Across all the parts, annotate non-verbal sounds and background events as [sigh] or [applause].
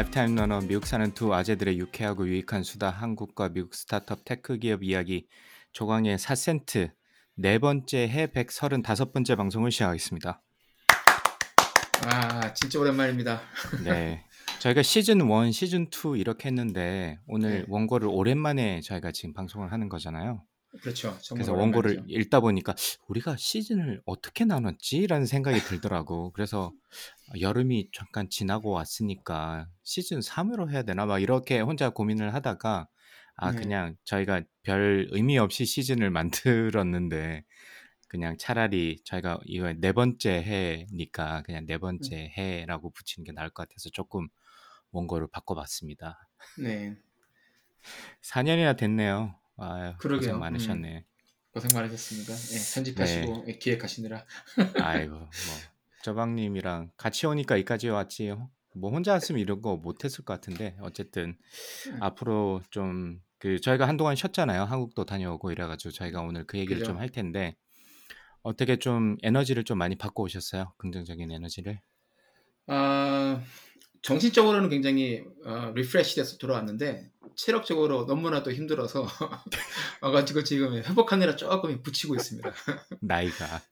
Lifetime learner 미국 사는 두 아재들의 유쾌하고 유익한 수다 한국과 미국 스타트업 tech 기업 이야기 조광의 4센트 네 번째 해 135번째 방송을 시작하겠습니다. 아 진짜 오랜만입니다. [laughs] 네. 저희가 시즌 1, 시즌 2 이렇게 했는데 오늘 네. 원고를 오랜만에 저희가 지금 방송을 하는 거잖아요. 그렇죠. 그래서 원고를 오랜만이죠. 읽다 보니까 우리가 시즌을 어떻게 나눴지라는 생각이 들더라고. 그래서 여름이 잠깐 지나고 왔으니까 시즌 3으로 해야 되나 막 이렇게 혼자 고민을 하다가 아 네. 그냥 저희가 별 의미 없이 시즌을 [laughs] 만들었는데 그냥 차라리 저희가 이거 네 번째 해니까 그냥 네 번째 해라고 붙이는 게 나을 것 같아서 조금 원고를 바꿔봤습니다. 네, [laughs] 4년이나 됐네요. 아유, 그러게요. 고생 많으셨네. 고생 많으셨습니다. 예, 편집하시고 예, 기획하시느라. [laughs] 아이고 뭐 쪼박님이랑 같이 오니까 여기까지 왔지요. 뭐 혼자 왔으면 이런 거 못했을 것 같은데 어쨌든 음. 앞으로 좀 그 저희가 한동안 쉬었잖아요. 한국도 다녀오고 이래가지고 저희가 오늘 그 얘기를. 좀 할 텐데 어떻게 좀 에너지를 좀 많이 받고 오셨어요? 긍정적인 에너지를? 아 정신적으로는 굉장히 어, refresh 돼서 돌아왔는데 체력적으로 너무나도 힘들어서 [laughs] 와가지고 지금 회복하느라 조금 부치고 있습니다. [laughs] 나이가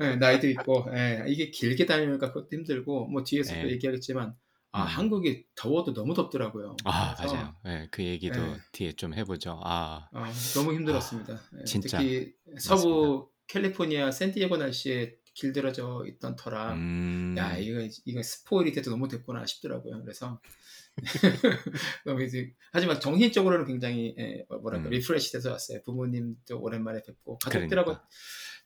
예, 나이도 있고 예, 이게 길게 다니니까 그것도 힘들고 뭐 뒤에서 또 네. 얘기하겠지만 아 음. 한국이 더워도 너무 덥더라고요. 아 그래서 맞아요. 예, 그 얘기도 네. 뒤에 좀 해보죠. 아 아, 너무 힘들었습니다. 예, 진짜 특히 서부 캘리포니아 샌디에고 날씨에 길들여져 있던 터라 음, 야 이거 이거 spoil이 돼도 너무 됐구나 싶더라고요. 그래서 [laughs] 너무 이제 하지만 정신적으로는 굉장히 예, 뭐랄까 음. refresh 돼서 왔어요. 부모님도 오랜만에 뵙고 가족들하고 그러니까.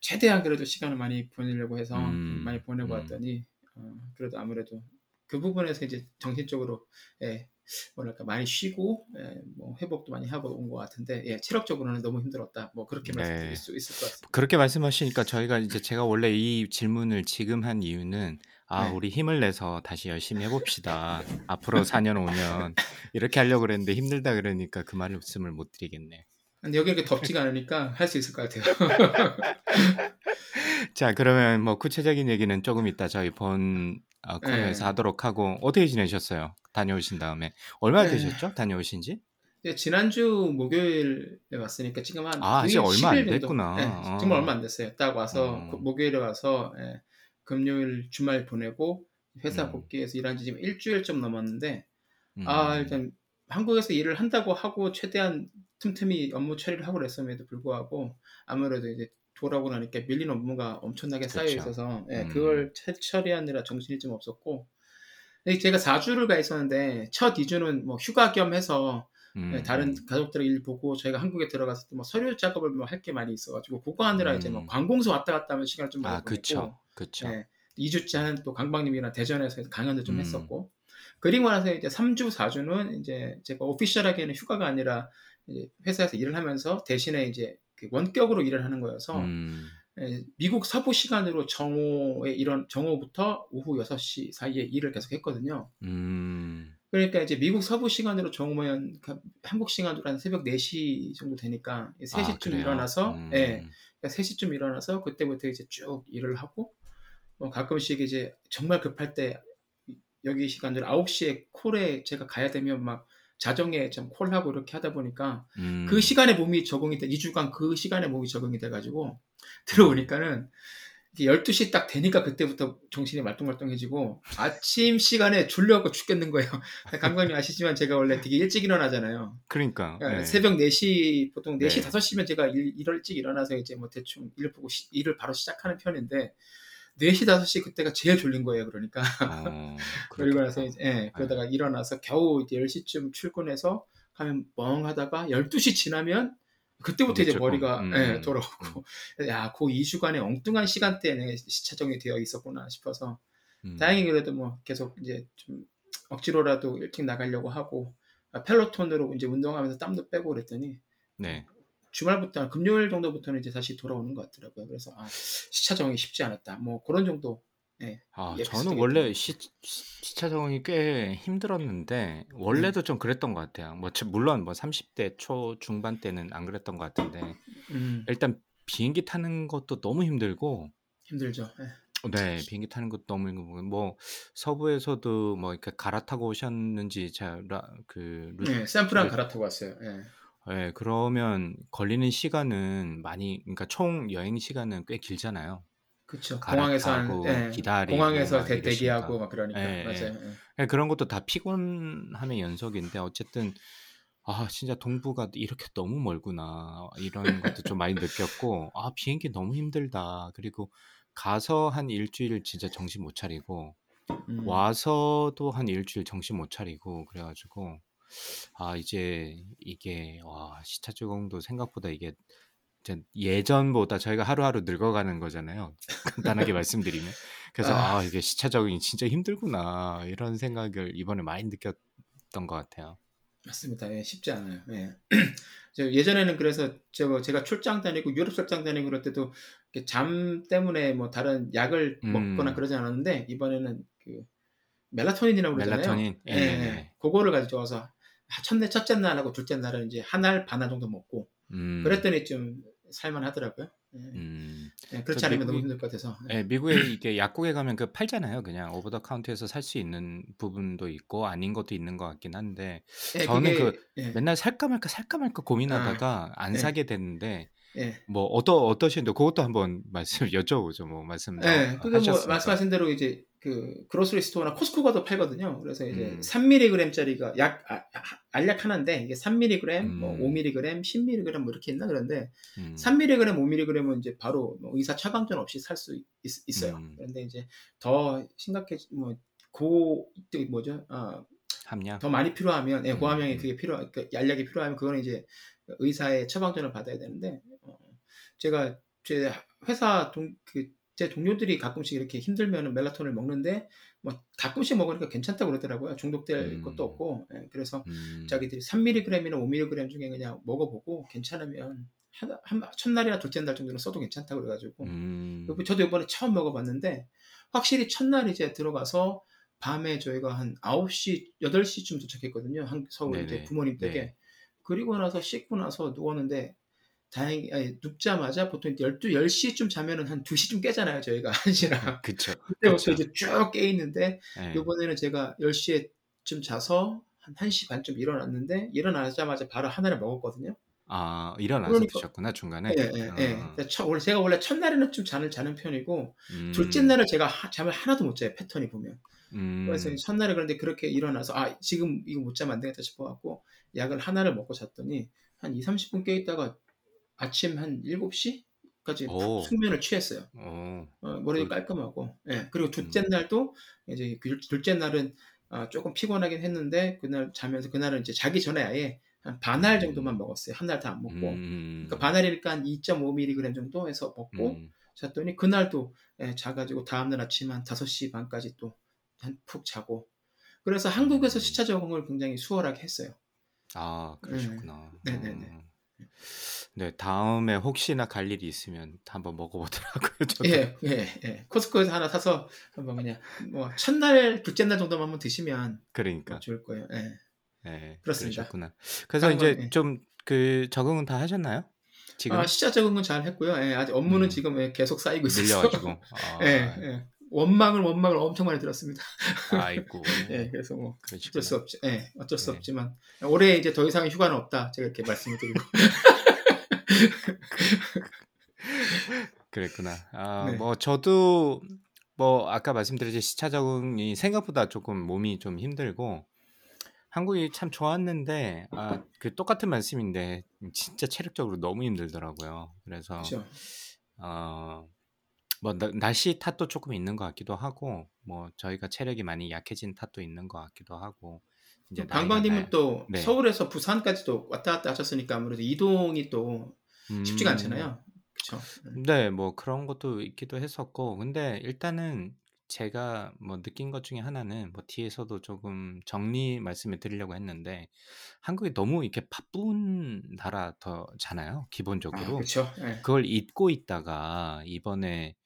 최대한 그래도 시간을 많이 보내려고 해서 음, 많이 보내고 음. 왔더니 어, 그래도 아무래도 그 부분에서 이제 정신적으로 예, 뭐랄까 많이 쉬고 예, 뭐 회복도 많이 하고 온 것 같은데 예, 체력적으로는 너무 힘들었다. 뭐 그렇게 네. 말씀드릴 수 있을 것 같습니다. 그렇게 말씀하시니까 저희가 이제 제가 원래 이 질문을 지금 한 이유는 아 네. 우리 힘을 내서 다시 열심히 해봅시다. [laughs] 앞으로 4년 5년 이렇게 하려고 그랬는데 힘들다 그러니까 그 말씀을 못 드리겠네. 근데 여기 이렇게 덥지가 않으니까 할 수 있을 것 같아요. [laughs] 자 그러면 뭐 구체적인 얘기는 조금 이따 저희 본 어, 코너에서 네. 하도록 하고 어떻게 지내셨어요? 다녀오신 다음에 얼마나 네. 되셨죠? 다녀오신지? 예, 지난주 목요일에 왔으니까 지금 한 아, 아직 거의 얼마 안 10일 정도. 됐구나. 예, 어. 정말 얼마 안 됐어요. 딱 와서 어. 그 목요일에 와서 예, 금요일 주말 보내고 회사 음. 복귀해서 일한 지 지금 일주일 좀 넘었는데 음. 아 일단 한국에서 일을 한다고 하고 최대한 틈틈이 업무 처리를 하고 그랬음에도 불구하고 아무래도 이제 돌아오고 나니까 밀린 업무가 엄청나게 쌓여. 있어서 예, 음. 그걸 처- 처리하느라 정신이 좀 없었고 제가 4주를 가 있었는데 첫 2주는 뭐 휴가 겸 해서 음, 네, 다른 음. 가족들 일 보고 저희가 한국에 들어가서 또뭐 서류 작업을 뭐 할 게 많이 있어가지고 그거 하느라 이제 뭐 음. 관공서 왔다 갔다 하면 시간을 좀 많이 아 보냈고 그쵸 그쵸. 네, 2주째 또 강박님이랑 대전에서 강연도 좀 음. 했었고 그리고 나서 이제 3주 4주는 이제 제가 오피셜하게는 휴가가 아니라 이제 회사에서 일을 하면서 대신에 이제 그 원격으로 일을 하는 거여서 음. 예, 미국 서부 시간으로 정오에 이런 정오부터 오후 6시 사이에 일을 계속 했거든요. 음. 그러니까 이제 미국 서부 시간으로 정오면 그 한국 시간으로 한 새벽 4시 정도 되니까 3시쯤 아? 일어나서 음. 예. 그러니까 3시쯤 일어나서 그때부터 이제 쭉 일을 하고 뭐 가끔씩 이제 정말 급할 때 여기 시간들 9시에 콜에 제가 가야 되면 막 자정에 좀 콜하고 이렇게 하다 보니까 음. 그 시간에 몸이 적응이 돼 2주간 그 시간에 몸이 적응이 돼 가지고 [laughs] 들어오니까는 이게 12시 딱 되니까 그때부터 정신이 말똥말똥해지고 아침 시간에 졸려갖고 죽겠는 거예요. [laughs] 강관님 아시지만 제가 원래 되게 일찍 일어나잖아요. 그러니까 그러니까 네. 새벽 4시 보통 4시 네. 5시면 제가 일, 일 일찍 일어나서 이제 뭐 대충 일 보고 시- 일을 바로 시작하는 편인데 4시 5시 그때가 제일 졸린 거예요. 그러니까 어, [laughs] 그리고 나서. 이제 예, 그러다가 일어나서 겨우 이제 10시쯤 출근해서 가면 멍하다가 12시 지나면 그때부터 이제 머리가 음, 예, 돌아오고 야, 그 2주간의 엉뚱한 시간대에 시차정이 되어 있었구나 싶어서 음. 다행히 그래도 뭐 계속 이제 좀 억지로라도 일찍 나가려고 하고 아, 펠로톤으로 이제 운동하면서 땀도 빼고 그랬더니 네. 주말부터 금요일 정도부터는 이제 다시 돌아오는 것 같더라고요. 그래서 아, 시차 적응이 쉽지 않았다. 뭐 그런 정도. 네. 아, 예, 저는 원래 좀- 시, 시- 시차 적응이 꽤 힘들었는데 원래도 좀 그랬던 것 같아요. 뭐 저- 물론 뭐 30대 초 중반 때는 안 그랬던 것 같은데 음, 일단 비행기 타는 것도 너무 힘들고 힘들죠. 예. 네, 비행기 타는 것도 너무 힘들고 뭐 서부에서도 뭐 이렇게 갈아타고 오셨는지 잘그 네, 샌프란 그- 갈아타고 왔어요. 예. 예, 그러면 걸리는 시간은 많이 그러니까 총 여행 시간은 꽤 길잖아요. 그렇죠. 공항에서 한 예, 기다리고 공항에서 막 대, 대기하고. 막 그러니까 예, 예. 맞아요. 예. 예, 그런 것도 다 피곤함의 연속인데 어쨌든 아 진짜 동부가 이렇게 너무 멀구나 이런 것도 좀 많이 느꼈고 아 비행기 너무 힘들다 그리고 가서 한 일주일 진짜 정신 못 차리고 음. 와서도 한 일주일 정신 못 차리고 그래가지고 아 이제 이게 와 시차 적응도 생각보다 이게 예전보다 저희가 하루하루 늙어가는 거잖아요. [laughs] 간단하게 말씀드리면 그래서 아. 아 이게 시차 적응이 진짜 힘들구나 이런 생각을 이번에 많이 느꼈던 것 같아요. 맞습니다. 예, 쉽지 않아요. 예. [clears throat] 저 예전에는 그래서 저 제가 출장 다니고 유럽 출장 다니고 그럴 때도 잠 때문에 뭐 다른 약을 음. 먹거나 그러지 않았는데 이번에는 그 멜라토닌이라고 그러잖아요. 멜라토닌 예, 예, 예. 네. 그거를 가져와서 첫째 첫째 날하고 둘째 날은 이제 한 알 반 알 정도 먹고 음, 그랬더니 좀 살만하더라고요. 예. 음, 예, 그렇지 저 않으면 너무 미국이- 힘들 것 같아서. 예. 예, 미국에 이게 약국에 가면 그 팔잖아요. 그냥 오버 더 카운트에서 살 수 있는 부분도 있고 아닌 것도 있는 것 같긴 한데 예, 저는 그게- 예, 맨날 살까 말까 살까 말까 고민하다가 안 네. 사게 됐는데 예. 뭐 어떠 어떠신데 그것도 한번 말씀 [laughs] 여쭤보죠. 뭐 말씀 예, 나- 그게 뭐. 말씀하신 대로 이제 그 그로스리 스토어나 코스코 가도 팔거든요. 그래서 이제 음. 3mg짜리가 약 아, 아, 알약 하나인데 이게 3mg, 뭐 음. 5mg, 10mg 뭐 이렇게 있나 그런데 음, 3mg, 5mg은 이제 바로 뭐 의사 처방전 없이 살 수 있어요. 음. 그런데 이제 더 심각해 뭐고 뭐죠? 아, 함량. 더 많이 필요하면 예, 음, 고함량이 음. 그게 필요 그 알약이 필요하면 그거는 이제 의사의 처방전을 받아야 되는데 어, 제가 제 회사 동 그 제 동료들이 가끔씩 이렇게 힘들면 멜라톤을 먹는데 뭐 가끔씩 먹으니까 괜찮다고 그러더라고요. 중독될 음. 것도 없고 예, 그래서 음, 자기들이 3mg이나 5mg 중에 그냥 먹어보고 괜찮으면 한, 한 첫날이나 둘째 날 정도는 써도 괜찮다고 그래가지고 음, 저도 이번에 처음 먹어봤는데 확실히 첫날 이제 들어가서 밤에 저희가 한 9시, 8시쯤 도착했거든요. 한- 서울 이제. 부모님 댁에. 네. 그리고 나서 씻고 나서 누웠는데 다행히 아니, 눕자마자 보통 12, 10시쯤 자면은 한 2시쯤 깨잖아요. 저희가 [laughs] 1시랑. [laughs] 그쵸. 그때부터 그쵸. 이제 쭉 깨 있는데 예. 이번에는 제가 10시에쯤 자서 한 1시 반쯤 일어났는데 일어나자마자 바로 하나를 먹었거든요. 아 일어나서 그러니까- 드셨구나 중간에. 예, 예, 예. 어, 그래서 첫- 원래 제가 원래 첫날에는 좀 잠을 자는 편이고 음, 둘째 날은 제가 하- 잠을 하나도 못 자요. 패턴이 보면. 음, 그래서 첫날에 그런데 그렇게 일어나서 아 지금 이거 못 자면 안 되겠다 싶어 갖고 약을 하나를 먹고 잤더니 한 2, 30분 깨 있다가 아침 한 7시까지 오. 숙면을 취했어요. 어, 어, 머리도 그- 깔끔하고 예 그리고 둘째 음. 날도 이제 그 둘째 날은 아, 조금 피곤하긴 했는데 그날 자면서 그날은 이제 자기 전에 아예 한 반알 정도만 먹었어요. 한 날 다 안 먹고 음, 그러니까 반알이니까 한 2.5mg 정도 해서 먹고 음, 잤더니 그날도 예, 자가지고 다음날 아침 한 5시 반까지 또 한 푹 자고 그래서 한국에서 음. 시차 적응을 굉장히 수월하게 했어요. 아 그러셨구나. 네, 네, 네. 어. 네 다음에 혹시나 갈 일이 있으면 한번 먹어보더라고요. 저도. 예, 예, 예. 코스코에서 하나 사서 한번 그냥 뭐 첫날, 둘째 날 정도만 한번 드시면 그러니까. 뭐 좋을 거예요. 예. 네, 그렇습니다. 그러셨구나. 그래서 이제 예. 좀그 적응은 다 하셨나요? 지금 아, 시차 적응은 잘 했고요. 예, 아직 업무는 음. 지금 예, 계속 쌓이고 있어서. 밀려가지고. [laughs] 아, 예, 예. 원망을 원망을 엄청 많이 들었습니다. 아이고. [laughs] 예, 그래서 뭐 그러시구나. 어쩔 수 없지. 예, 어쩔 수 네. 없지만 올해 이제 더 이상 휴가는 없다. 제가 이렇게 말씀을 드리고. [laughs] 그랬구나. 아, 네. 뭐 저도 뭐 아까 말씀드렸듯이 시차 적응이 생각보다 조금 몸이 좀 힘들고 한국이 참 좋았는데 아, 그 똑같은 말씀인데 진짜 체력적으로 너무 힘들더라고요. 그래서 그렇죠. 어, 뭐 나- 날씨 탓도 조금 있는 것 같기도 하고 뭐 저희가 체력이 많이 약해진 탓도 있는 것 같기도 하고 이제 방방님은 또 네. 서울에서 부산까지도 왔다 갔다 하셨으니까 아무래도 이동이 또 쉽지가 음, 않잖아요. 그렇죠. 네, 뭐 그런 것도 있기도 했었고, 근데 일단은 제가 뭐 느낀 것 중에 하나는 뭐 뒤에서도 조금 정리 말씀을 드리려고 했는데 한국이 너무 이렇게 바쁜 나라더잖아요. 아, 기본적으로. 그렇죠. 예. 그걸 잊고 있다가 이번에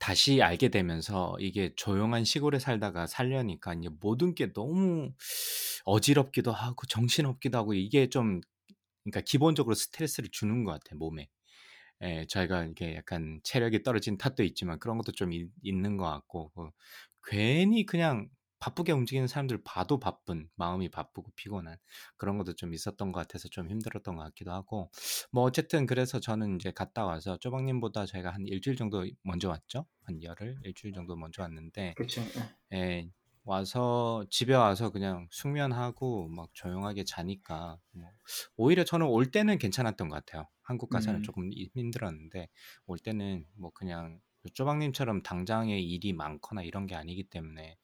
다시 알게 되면서 이게 조용한 시골에 살다가 살려니까 이제 모든 게 너무 어지럽기도 하고 정신없기도 하고 이게 좀 그러니까 기본적으로 스트레스를 주는 것 같아요, 몸에. 예, 저희가 이게 약간 체력이 떨어진 탓도 있지만 그런 것도 좀 있, 있는 것 같고 그 괜히 그냥 바쁘게 움직이는 사람들 봐도 바쁜 마음이 바쁘고 피곤한 그런 것도 좀 있었던 것 같아서 좀 힘들었던 것 같기도 하고 뭐 어쨌든 그래서 저는 이제 갔다 와서 쪼박님보다 저희가 한 일주일 정도 먼저 왔죠 한 열흘 일주일 정도 먼저 왔는데 그렇죠. 예. 예, 와서 집에 와서 그냥 숙면하고 막 조용하게 자니까 뭐 오히려 저는 올 때는 괜찮았던 것 같아요. 한국 가서는 음. 조금 이- 힘들었는데 올 때는 뭐 그냥 쪼박님처럼 당장에 일이 많거나 이런 게 아니기 때문에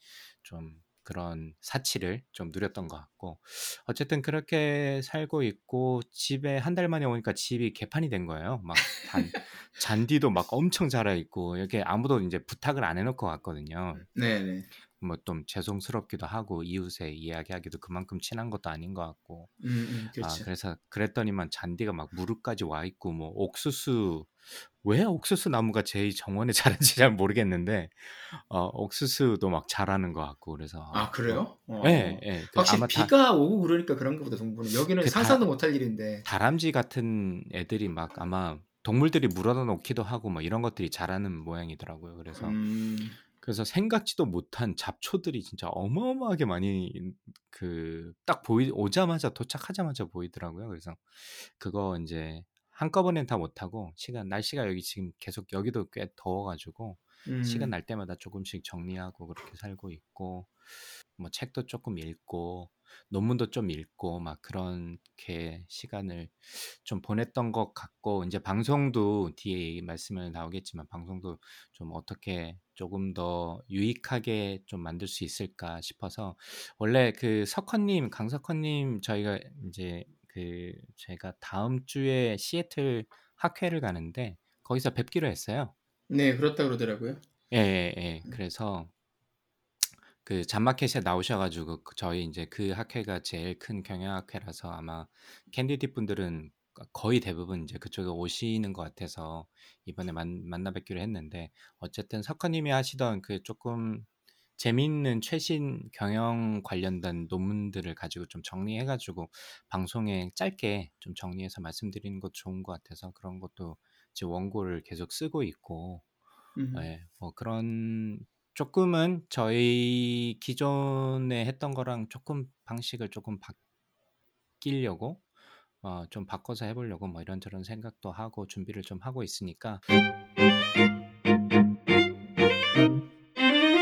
좀 그런 사치를 좀 누렸던 것 같고 어쨌든 그렇게 살고 있고 집에 한 달 만에 오니까 집이 개판이 된 거예요. 막 단, [laughs] 잔디도 막 엄청 자라 있고 이렇게 아무도 이제 부탁을 안 해놓고 왔거든요. 네네. 뭐 좀 죄송스럽기도 하고 이웃에 이야기하기도 그만큼 친한 것도 아닌 것 같고 음, 음, 아 그렇죠. 그래서 그랬더니만 잔디가 막 무릎까지 와 있고 뭐 옥수수 왜 옥수수 나무가 제일 정원에 [laughs] 자란지 잘 모르겠는데 어 옥수수도 막 자라는 것 같고 그래서 아, 아, 그거 그래요? 어. 예, 예. 그 확실히 아마 다, 비가 오고 그러니까 그런가 보다, 동부는. 여기는 그 다, 상상도 못할 일인데. 다람쥐 같은 애들이 막 아마 동물들이 물어다 놓기도 하고 뭐 이런 것들이 자라는 모양이더라고요. 그래서 음, 그래서 생각지도 못한 잡초들이 진짜 어마어마하게 많이 그 딱 보이 오자마자 도착하자마자 보이더라고요. 그래서 그거 이제 한꺼번엔 다 못하고 시간 날씨가 여기 지금 계속 여기도 꽤 더워가지고 시간 음, 날 때마다 조금씩 정리하고 그렇게 살고 있고 뭐 책도 조금 읽고 논문도 좀 읽고 막 그렇게 시간을 좀 보냈던 것 같고 이제 방송도 뒤에 말씀을 나오겠지만 방송도 좀 어떻게 조금 더 유익하게 좀 만들 수 있을까 싶어서 원래 그 석헌님 강석헌님 저희가 이제 그 제가 다음 주에 시애틀 학회를 가는데 거기서 뵙기로 했어요. 네, 그렇다 그러더라고요. 예, 예, 예. 그래서 그 잔마켓에 나오셔가지고 그 저희 이제 그 학회가 제일 큰 경영학회라서 아마 캔디디 분들은 거의 대부분 이제 그쪽에 오시는 것 같아서 이번에 만, 만나 뵙기로 했는데 어쨌든 석헌님이 하시던 그 조금 재미있는 최신 경영 관련된 논문들을 가지고 좀 정리해가지고 방송에 짧게 좀 정리해서 말씀드리는 것도 좋은 것 같아서 그런 것도 이제 원고를 계속 쓰고 있고 음, 네, 뭐 그런 조금은 저희 기존에 했던 거랑 조금 방식을 조금 바뀌려고 어, 좀 바꿔서 해보려고 뭐 이런저런 생각도 하고 준비를 좀 하고 있으니까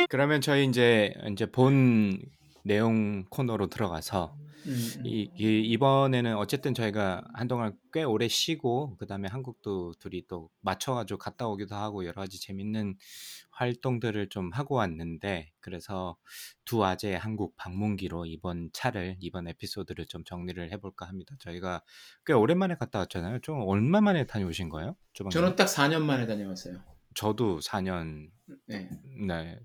그러면 저희 이제 이제 본 내용 코너로 들어가서 음, 음. 이, 이 이번에는 어쨌든 저희가 한동안 꽤 오래 쉬고 그다음에 한국도 둘이 또 맞춰가지고 갔다 오기도 하고 여러 가지 재밌는 활동들을 좀 하고 왔는데 그래서 두 아재의 한국 방문기로 이번 차를 이번 에피소드를 좀 정리를 해볼까 합니다. 저희가 꽤 오랜만에 갔다 왔잖아요. 좀 얼마 만에 다녀오신 거예요? 저는 딱 4년 만에 다녀왔어요. 저도 4년 네. 네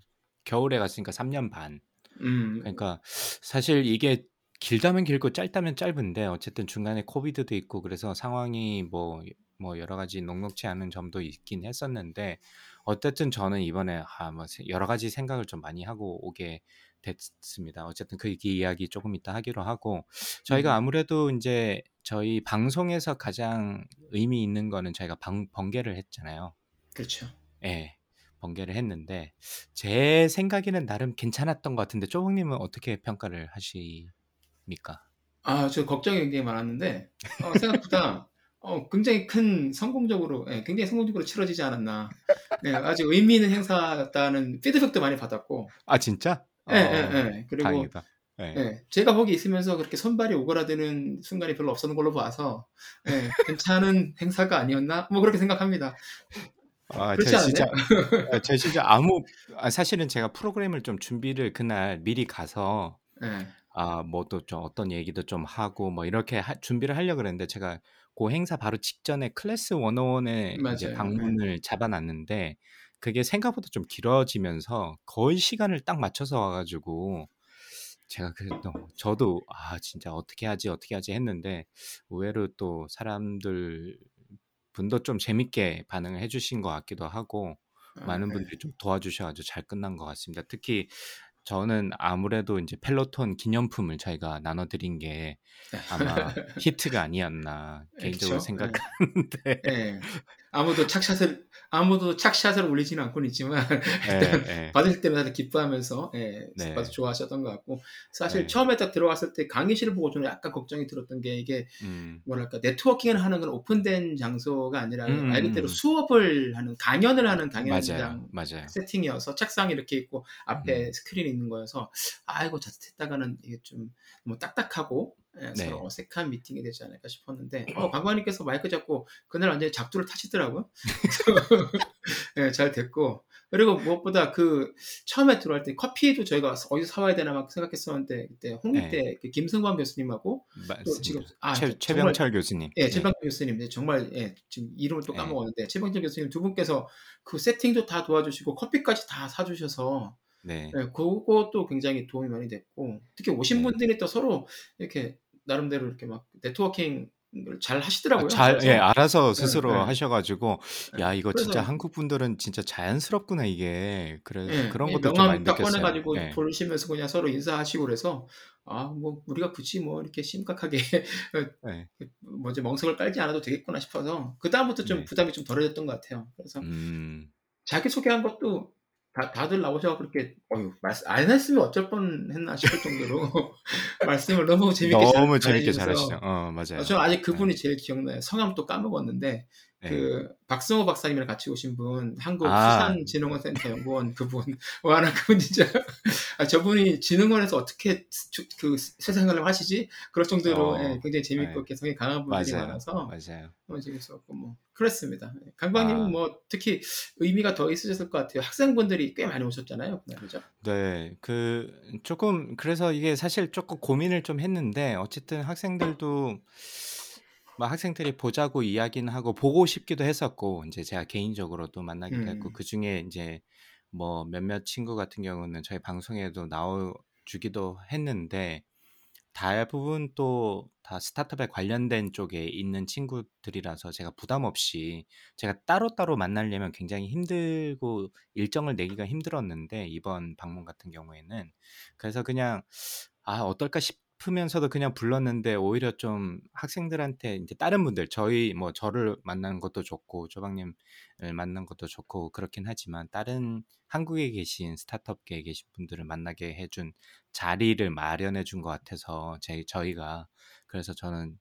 겨울에 갔으니까 3년 반. 음, 그러니까 사실 이게 길다면 길고 짧다면 짧은데 어쨌든 중간에 코비드도 있고 그래서 상황이 뭐, 뭐 여러 가지 녹록치 않은 점도 있긴 했었는데 어쨌든 저는 이번에 아, 뭐 세- 여러 가지 생각을 좀 많이 하고 오게 됐습니다. 어쨌든 그 이야기 조금 이따 하기로 하고 저희가 음. 아무래도 이제 저희 방송에서 가장 의미 있는 거는 저희가 방, 번개를 했잖아요. 그렇죠. 예, 번개를 했는데 제 생각에는 나름 괜찮았던 것 같은데 쪼박님은 어떻게 평가를 하십니까? 아, 저 걱정이 굉장히 많았는데, 어, [laughs] 생각보다, 어, 굉장히 큰 성공적으로, 예, 굉장히 성공적으로 치러지지 않았나. 네, 아주 의미 있는 행사였다는 피드백도 많이 받았고, 아 진짜? 예, 어, 예, 예. 그리고, 다행이다. 예. 예, 제가 거기 있으면서 그렇게 손발이 오그라드는 순간이 별로 없었는 걸로 봐서, 예, 괜찮은 [laughs] 행사가 아니었나? 뭐 그렇게 생각합니다. 아, 그렇지 제가 진짜? 아, 제가 진짜 아무, 아, 사실은 제가 프로그램을 좀 준비를 그날 미리 가서 예, 아, 뭐 또 좀 어떤 얘기도 좀 하고 뭐 이렇게 하- 준비를 하려고 그랬는데 제가 그 행사 바로 직전에 클래스 101에 이제 맞아요. 예. 방문을 잡아 놨는데 그게 생각보다 좀 길어지면서 거의 시간을 딱 맞춰서 와 가지고 제가 그래도 저도 '아 진짜 어떻게 하지, 어떻게 하지.' 했는데 의외로 또 사람들 분도 좀 재밌게 반응을 해 주신 것 같기도 하고 아 많은 네. 분들이 좀 도와주셔 가지고 잘 끝난 것 같습니다. 특히 저는 아무래도 인제 Peloton 기념품을 저희가 나눠 드린 게 아마 [laughs] 히트가 아니었나 예 개인적으로. 예. 생각하는데 예. 아무도 착샷을 아무도 착샷을 올리지는 않고는 있지만 [laughs] 일단 예 예. 받으실 때마다 기뻐하면서 예 네. 좋아하셨던 것 같고 사실 네. 처음에 딱 들어갔을 때 강의실을 보고 저는 약간 걱정이 들었던 게 이게 음. 뭐랄까 네트워킹을 하는 건 오픈된 장소가 아니라 말 그대로 음음음음. 수업을 하는 강연을 하는. 강연장 맞아요. 세팅이어서 책상이 이렇게 있고 앞에 음. 스크린이 있는 거여서 '아 이거 자칫했다가는 이게 좀 너무 딱딱하고 예 네. 서로 어색한 미팅이 되지 않을까.' 싶었는데 어 관장님께서 마이크 잡고 그날 완전히 작두를 타시더라고요. [laughs] [laughs] 예잘 됐고 그리고 무엇보다 그 처음에 들어갈 때 커피도 저희가 어디서 사 와야 되나 막 생각했었는데 그때 네. 홍익대 그 김승관 교수님하고 또 지금. 아 최 최병철 교수님. 예 네. 최병철 교수님 네 정말 예 지금 이름을 또 예. 까먹었는데 최병철 교수님 두 분께서 그 세팅도 다 도와주시고 커피까지 다 사 주셔서 네. 예 그것도 굉장히 도움이 많이 됐고 특히 오신 네. 분들이 또 서로 이렇게 나름대로 이렇게 막 네트워킹을 잘아 하시더라고요. 잘예 그래서 알아서 예 스스로 예. 하셔 가지고 예. '야 이거 진짜 그래서 한국 분들은 진짜 자연스럽구나 이게.' 그래서 예. 그런 예 것도 좀 많이 느꼈어요. 가지고 예. 부르시면서 그냥 서로 인사하시고 그래서 '아 뭐 우리가 굳이 뭐 이렇게 심각하게 어 네. 그 뭐지 멍석을 깔지 않아도 되겠구나.' 싶어서 그다음부터 좀 네. 부담이 좀 덜어졌던 것 같아요. 그래서 음. 자기소개한 것도 다 다들 나오셔 갖고 그렇게 어유 말씀 안 했으면 어쩔 뻔했나 싶을 정도로 [laughs] 말씀을 너무 재밌게 잘 너무 잘해 재밌게 잘하시죠. 어아 맞아요. 저는 아직 예. 그분이 제일 기억나요. 성함 또 까먹었는데 네. 그 박승호 박사님이랑 같이 오신 분 한국 아. 수산진흥원 센터 연구원 그분 [laughs] 와나 그분 진짜 [laughs] 아 저분이 진흥원에서 어떻게 주 그 세상을 하시지? 그럴 정도로 예 어. 굉장히 재밌고 예. 개성이 강한 분들이 맞아요. 많아서 맞아요. 너무 재밌었고 뭐 그랬습니다. 예. 강박님은 아. 뭐 특히 의미가 더 있으셨을 것 같아요. 학생분들이 꽤 많이 오셨잖아요, 그날 그죠? 네. 그 쪼끔 그래서 이게 사실 쪼끔 고민을 좀 했는데 어쨌든 학생들도 막 학생들이 보자고 이야기는 하고 보고 싶기도 했었고 인제 제가 개인적으로도 만나기도 했고 음. 그중에 인제 뭐 몇몇 친구 같은 경우는 저희 방송에도 나와 주기도 했는데 대부분 또 다 스타트업에 관련된 쪽에 있는 친구들이라서 제가 부담 없이 제가 따로따로 만나려면 굉장히 힘들고 일정을 내기가 힘들었는데 이번 방문 같은 경우에는 그래서 그냥 '아 어떨까?' 싶 으면서도 그냥 불렀는데 오히려 좀 학생들한테 인제 다른 분들 저희 뭐 저를 만나는 것도 좋고 조방님을 만난 것도 좋고 그렇긴 하지만 다른 한국에 계신 스타트업계에 계신 분들을 만나게 해준 자리를 마련해 준 것 같아서 제 저희가 그래서 저는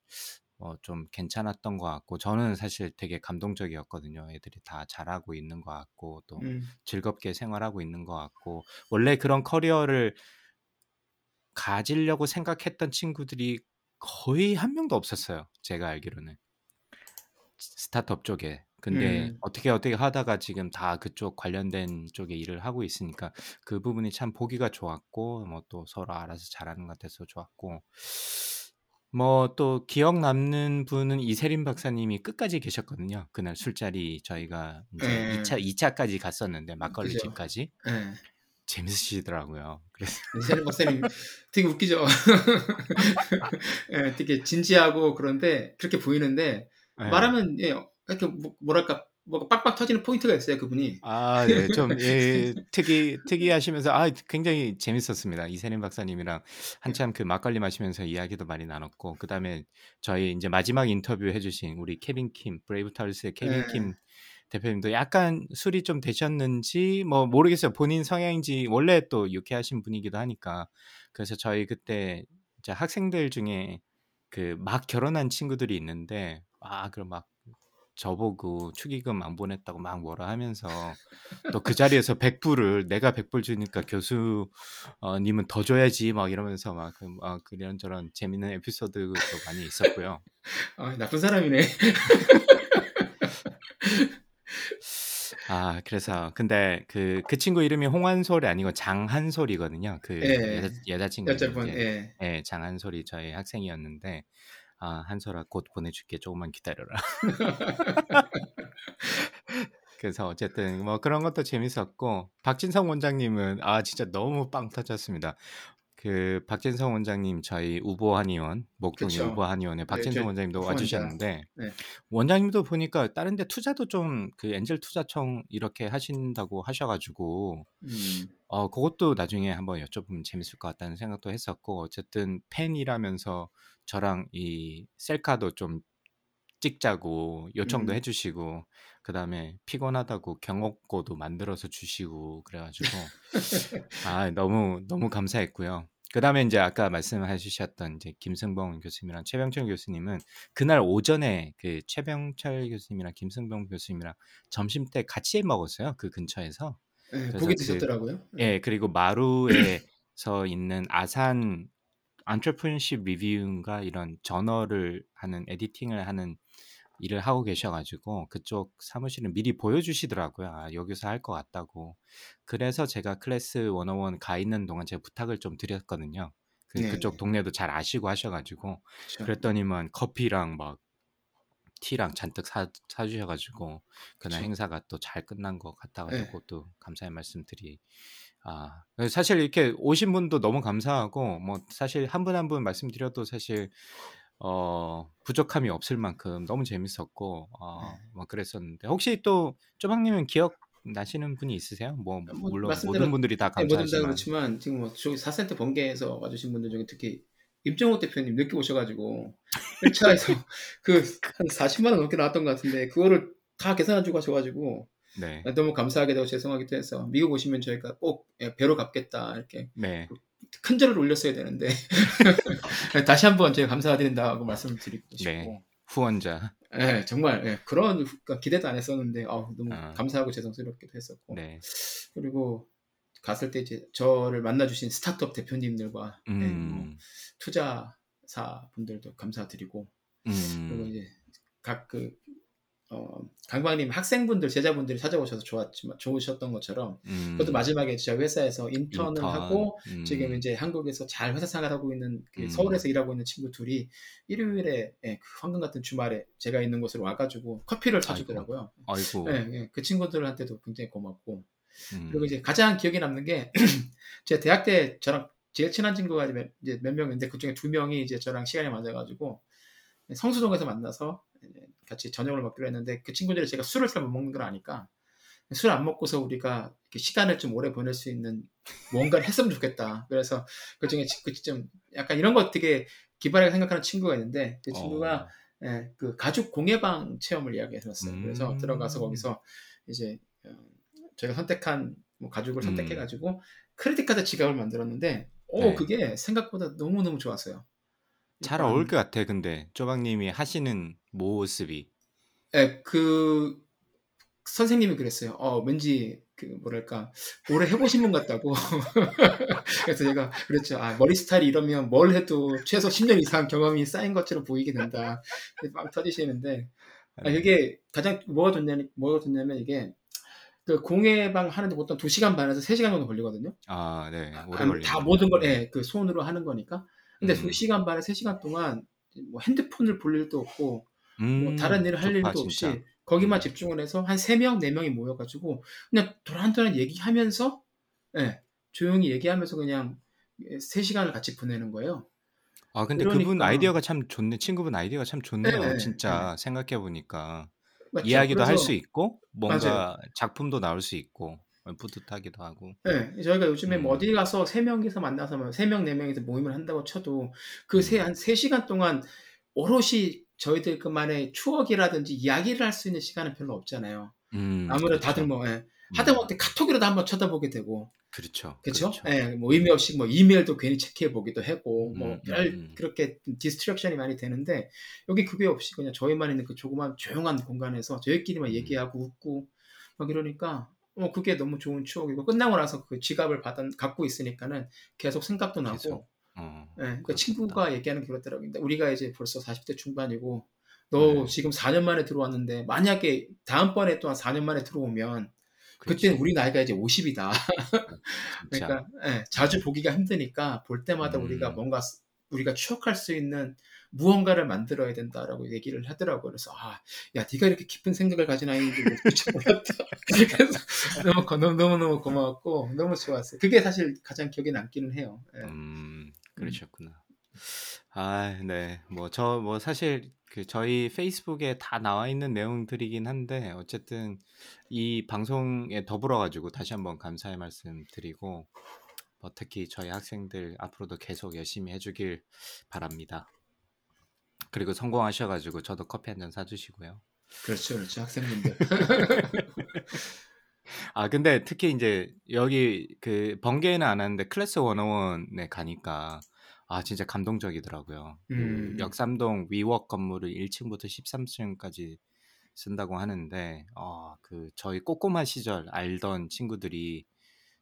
어 좀 괜찮았던 것 같고 저는 사실 되게 감동적이었거든요. 애들이 다 잘하고 있는 것 같고 또 음. 즐겁게 생활하고 있는 것 같고 원래 그런 커리어를 가지려고 생각했던 친구들이 거의 한 명도 없었어요, 제가 알기로는. 스 스타트업 쪽에. 근데 음. 어떻게, 어떻게 하다가 지금 다 그쪽 관련된 쪽에 일을 하고 있으니까 그 부분이 참 보기가 좋았고 뭐 또 서로 알아서 잘하는 것 같아서 좋았고 뭐 또 기억 남는 분은 이세림 박사님이 끝까지 계셨거든요. 그날 술자리 저희가 2차 예. 2 차까지 갔었는데 막걸리. 집까지. 예. 재밌으시더라고요. 그래서 이세림 박사님 되게 웃기죠. [laughs] 예 되게 진지하고 그런데 그렇게 보이는데 예. 말하면 예 이렇게 뭐 뭐랄까 뭐가 빵빵 터지는 포인트가 있어요, 그분이. 아 네. [laughs] 좀 예 특이 특이하시면서 아 굉장히 재밌었습니다. 이세림 박사님이랑 예. 한참 그 막걸리 마시면서 이야기도 많이 나눴고 그 다음에 저희 인제 마지막 인터뷰 해 주신 우리 Kevin Kim Brave Turtles의 Kevin 예. Kim 대표님도 약간 술이 좀 드셨는지 뭐 모르겠어요. 본인 성향인지 원래 또 유쾌하신 분이기도 하니까. 그래서 저희 그때 이제 학생들 중에 그 막 결혼한 친구들이 있는데 아 그럼 막 저보고 축의금 안 보냈다고 막 뭐라 하면서 또 그 자리에서 100 불을 내가 100불 주니까 교수 어 님은 더 줘야지 막 이러면서 막그막 그런 저런 재밌는 에피소드도 많이 있었고요. [laughs] 아 나쁜 사람이네. 아 그래서 근데 그 그 친구 이름이 홍한솔이 아니고 장한솔이거든요. 그 여자 예. 여자 친구 여자분 이름이. 예. 예 장한솔이 저희 학생이었는데 "아 한솔아 곧 보내 줄게. 조금만 기다려라." [laughs] 그래서 어쨌든 뭐 그런 것도 재밌었고 박진성 원장님은 아 진짜 너무 빵 터졌습니다. 그 박진성 원장님 저희 우보 한의원 목동의. 우보 한의원에 네, 박진성 저 원장님도 후원자. 와주셨는데 네. 원장님도 보니까 다른 데 투자도 좀 그 엔젤 투자청 이렇게 하신다고 하셔가지고 음. 어 그것도 나중에 한번 여쭤보면 재밌을 것 같다는 생각도 했었고 어쨌든 팬이라면서 저랑 이 셀카도 좀 찍자고 요청도 음. 해주시고 그 다음에 피곤하다고 경옥고도 만들어서 주시고 그래가지고 [laughs] 아 너무 너무 감사했고요. 그 다음에 이제 아까 말씀해 주셨던 이제 김승봉 교수님이랑 최병철 교수님은 그날 오전에 그 최병철 교수님이랑 김승봉 교수님이랑 점심 때 같이 먹었어요. 그 근처에서. 네, 고기 그- 드셨더라고요. 예, 그리고 마루에서 있는 아산 안트레프런십 리뷰인가 이런 저널을 하는 에디팅을 하는 일을 하고 계셔가지고 그쪽 사무실은 미리 보여주시더라고요. 아, 여기서 할 것 같다고. 그래서 제가 클래스 101가 있는 동안 제가 부탁을 좀 드렸거든요. 그, 네, 그쪽 네. 동네도 잘 아시고 하셔가지고 그쵸. 그랬더니만 커피랑 막 티랑 잔뜩 사, 사주셔가지고 그날 그쵸. 행사가 또 잘 끝난 것 같아가지고 네. 또 감사의 말씀드리. 아 사실 이렇게 오신 분도 너무 감사하고 뭐 사실 한 분 한 분 말씀드려도 사실 어 부족함이 없을 만큼 너무 재밌었고 어, 네. 뭐 그랬었는데 혹시 또 쪼박님은 기억 나시는 분이 있으세요? 뭐 뭐 물론 말씀대로 모든 분들이 다 네, 감사하지만 그렇지만 지금 뭐 저기 4센터 번개에서 와주신 분들 중에 특히 임정호 대표님 늦게 오셔가지고 [laughs] 1차에서 그 한 40만 원 넘게 나왔던 것 같은데 그거를 다 계산해주고 하셔가지고 네, 너무 감사하게 되고 죄송하기도 해서 미국 오시면 저희가 꼭 예, 배로 갚겠다 이렇게 네, 큰 절을 올렸어야 되는데. [laughs] 다시 한번 제가 감사드린다고 말씀을 드리고 싶고. 네. 후원자. 예, 정말 예, 그런 그 기대도 안 했었는데 어, 너무 어. 감사하고 죄송스럽기도 했었고. 네, 그리고 갔을 때 이제 저를 만나주신 스타트업 대표님들과 예, 뭐 음, 투자사 분들도 감사드리고. 그리고 음, 이제 각 그 어, 강광님 학생분들 제자분들이 찾아오셔서 좋았지만 좋으셨던 것처럼 음, 그것도 마지막에 저희 회사에서 인턴을 인턴, 하고 음, 지금 이제 한국에서 잘 회사 생활하고 있는 그 음. 서울에서 일하고 있는 친구 둘이 일요일에 예, 그 황금 같은 주말에 제가 있는 곳으로 와가지고 커피를 사주더라고요. 아이고, 예, 예, 그 친구들한테도 굉장히 고맙고. 음, 그리고 이제 가장 기억에 남는 게 [clears throat] 제가 대학 때 저랑 제일 친한 친구가 이제 몇 명인데 그 중에 두 명이 이제 저랑 시간이 맞아가지고 성수동에서 만나서 같이 저녁을 먹기로 했는데 그 친구들이 제가 술을 잘 못 먹는 걸 아니까 술 안 먹고서 우리가 시간을 좀 오래 보낼 수 있는 뭔가를 했으면 좋겠다. 그래서 그 중에 그좀 약간 이런 거 되게 기발하게 생각하는 친구가 있는데 그 친구가 어, 예, 그 가죽 공예방 체험을 이야기해줬어요. 그래서 음. 들어가서 거기서 이제 어, 저희가 선택한 뭐 가죽을 선택해가지고 크레딧 카드 지갑을 만들었는데, 오 네. 그게 생각보다 너무 너무 좋았어요. 잘 약간, 어울 것 같아. 근데 쪼박님이 하시는 모습이 예, 그 선생님이 그랬어요. 어 왠지 그 뭐랄까 오래 해보신 분 같다고. [laughs] 그래서 제가 그랬죠. 아 머리 스타일이 이러면 뭘 해도 최소 10년 이상 경험이 쌓인 것처럼 보이게 된다. 빵 터지시는데 아, 이게 가장 뭐가 좋냐면 뭐가 좋냐면 이게 그 공예방 하는데 보통 2시간 반에서 3시간 정도 걸리거든요. 아, 네, 오래 아, 걸리네. 다 모든 걸 예, 그 손으로 하는 거니까. 근데 음. 2시간 반에 3시간 동안 뭐 핸드폰을 볼 일도 없고 뭐 음, 다른 일을 할 좋다, 일도 없이 진짜. 거기만 음. 집중을 해서 한 3명, 4명이 모여가지고 그냥 도란도란 얘기하면서 예, 조용히 얘기하면서 그냥 3시간을 같이 보내는 거예요. 아, 근데 그분 그러니까- 아이디어가 참 좋네. 친구분 아이디어가 참 좋네요. 네, 진짜 생각해 보니까? 이야기도 할 수 있고 뭔가 작품도 나올 수 있고 뿌듯하기도 하고. 네, 저희가 요즘에 뭐 음. 어디 가서 세 명이서 만나서 뭐세 명, 네 명이서 모임을 한다고 쳐도 그 음. 세한세 시간 동안 오롯이 저희들 그만의 추억이라든지 이야기를 할 수 있는 시간은 별로 없잖아요. 음, 아무래도 그렇죠. 다들 뭐 예, 음, 하다못해 카톡이라도 한번 쳐다보게 되고 그렇죠. 그렇죠? 그렇죠. 예, 뭐 의미 없이 뭐 이메일도 괜히 체크해 보기도 하고 음, 뭐 별 음. 그렇게 distraction이 많이 되는데 여기 그게 없이 그냥 저희만 있는 그 조그만 조용한 공간에서 저희끼리만 음. 얘기하고 웃고 막 이러니까 어 그게 너무 좋은 추억이고 끝나고 나서 그 지갑을 받아 갖고 있으니까는 계속 생각도 나고 계속. 어, 예, 그러니까 그렇겠다. 친구가 얘기하는 게 그렇더라고요. 우리가 이제 벌써 40대 중반이고 너 네. 지금 4년 만에 들어왔는데 만약에 다음번에 또 한 4년 만에 들어오면. 그때는 우리 나이가 이제 50이다. 진짜. [laughs] 그러니까 예, 자주 보기가 힘드니까 볼 때마다 음. 우리가 뭔가 우리가 추억할 수 있는 무언가를 만들어야 된다라고 얘기를 하더라고요. 그래서 아, 야, 네가 이렇게 깊은 생각을 가진 아이인지 몰랐다. [laughs] 그래서 너무 너무 너무 너무 고마웠고 너무 좋았어요. 그게 사실 가장 기억에 남기는 해요. 예. 음, 그러셨구나. 아, 네. 뭐저뭐 사실 그 저희 페이스북에 다 나와 있는 내용들이긴 한데 어쨌든 이 방송에 더불어 가지고 다시 한번 감사의 말씀 드리고 뭐 특히 저희 학생들 앞으로도 계속 열심히 해주길 바랍니다. 그리고 성공하셔 가지고 저도 커피 한 잔 사주시고요. 그렇죠, 그렇죠. 학생분들. [laughs] 아 근데 특히 이제 여기 그 번개는 안 하는데 클래스 101에 가니까 아 진짜 감동적이더라고요. 그 음. 역삼동 위워크 건물을 1층부터 13층까지 쓴다고 하는데 어, 그 저희 꼬꼬마 시절 알던 친구들이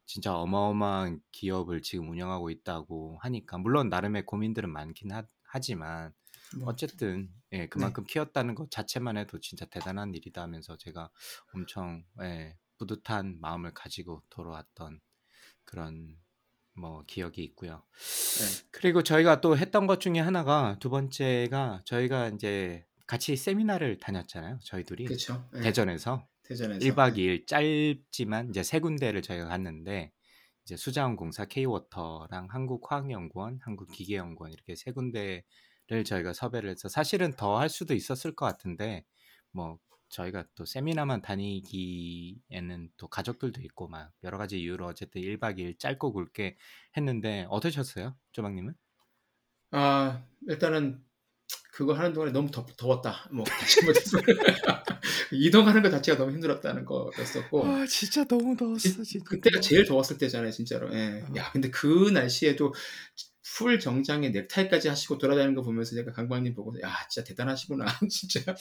진짜 어마어마한 기업을 지금 운영하고 있다고 하니까 물론 나름의 고민들은 많긴 하, 하지만 뭐, 어쨌든 예, 그만큼 키웠다는 것 자체만 해도 진짜 대단한 일이다 하면서 제가 엄청 예, 뿌듯한 마음을 가지고 돌아왔던 그런 뭐 기억이 있고요. 네. 그리고 저희가 또 했던 것 중에 하나가 두 번째가 저희가 이제 같이 세미나를 다녔잖아요. 저희 둘이 그렇죠. 예, 대전에서 대전에서 1박 2일 짧지만 이제 세 군데를 저희가 갔는데 이제 수자원공사 K워터랑 한국화학연구원, 한국기계연구원 이렇게 세 군데 를 저희가 섭외를 해서 사실은 더 할 수도 있었을 것 같은데 뭐 저희가 또 세미나만 다니기에는 또 가족들도 있고 막 여러 가지 이유로 어쨌든 1박 2일 짧고 굵게 했는데 어떠셨어요? 조박님은? 아 일단은 그거 하는 동안에 너무 더, 더웠다. 뭐 다시 못했어. [laughs] 이동하는 것 자체가 너무 힘들었다는 거였었고. 아 진짜 너무 더웠어 지- 그때가 제일 더웠을 때잖아요, 진짜로. 예. 어. 야, 근데 그 날씨에도 풀 정장에 넥타이까지 하시고 돌아다니는 거 보면서 제가 강박님 보고 야, 진짜 대단하시구나, [laughs] 진짜.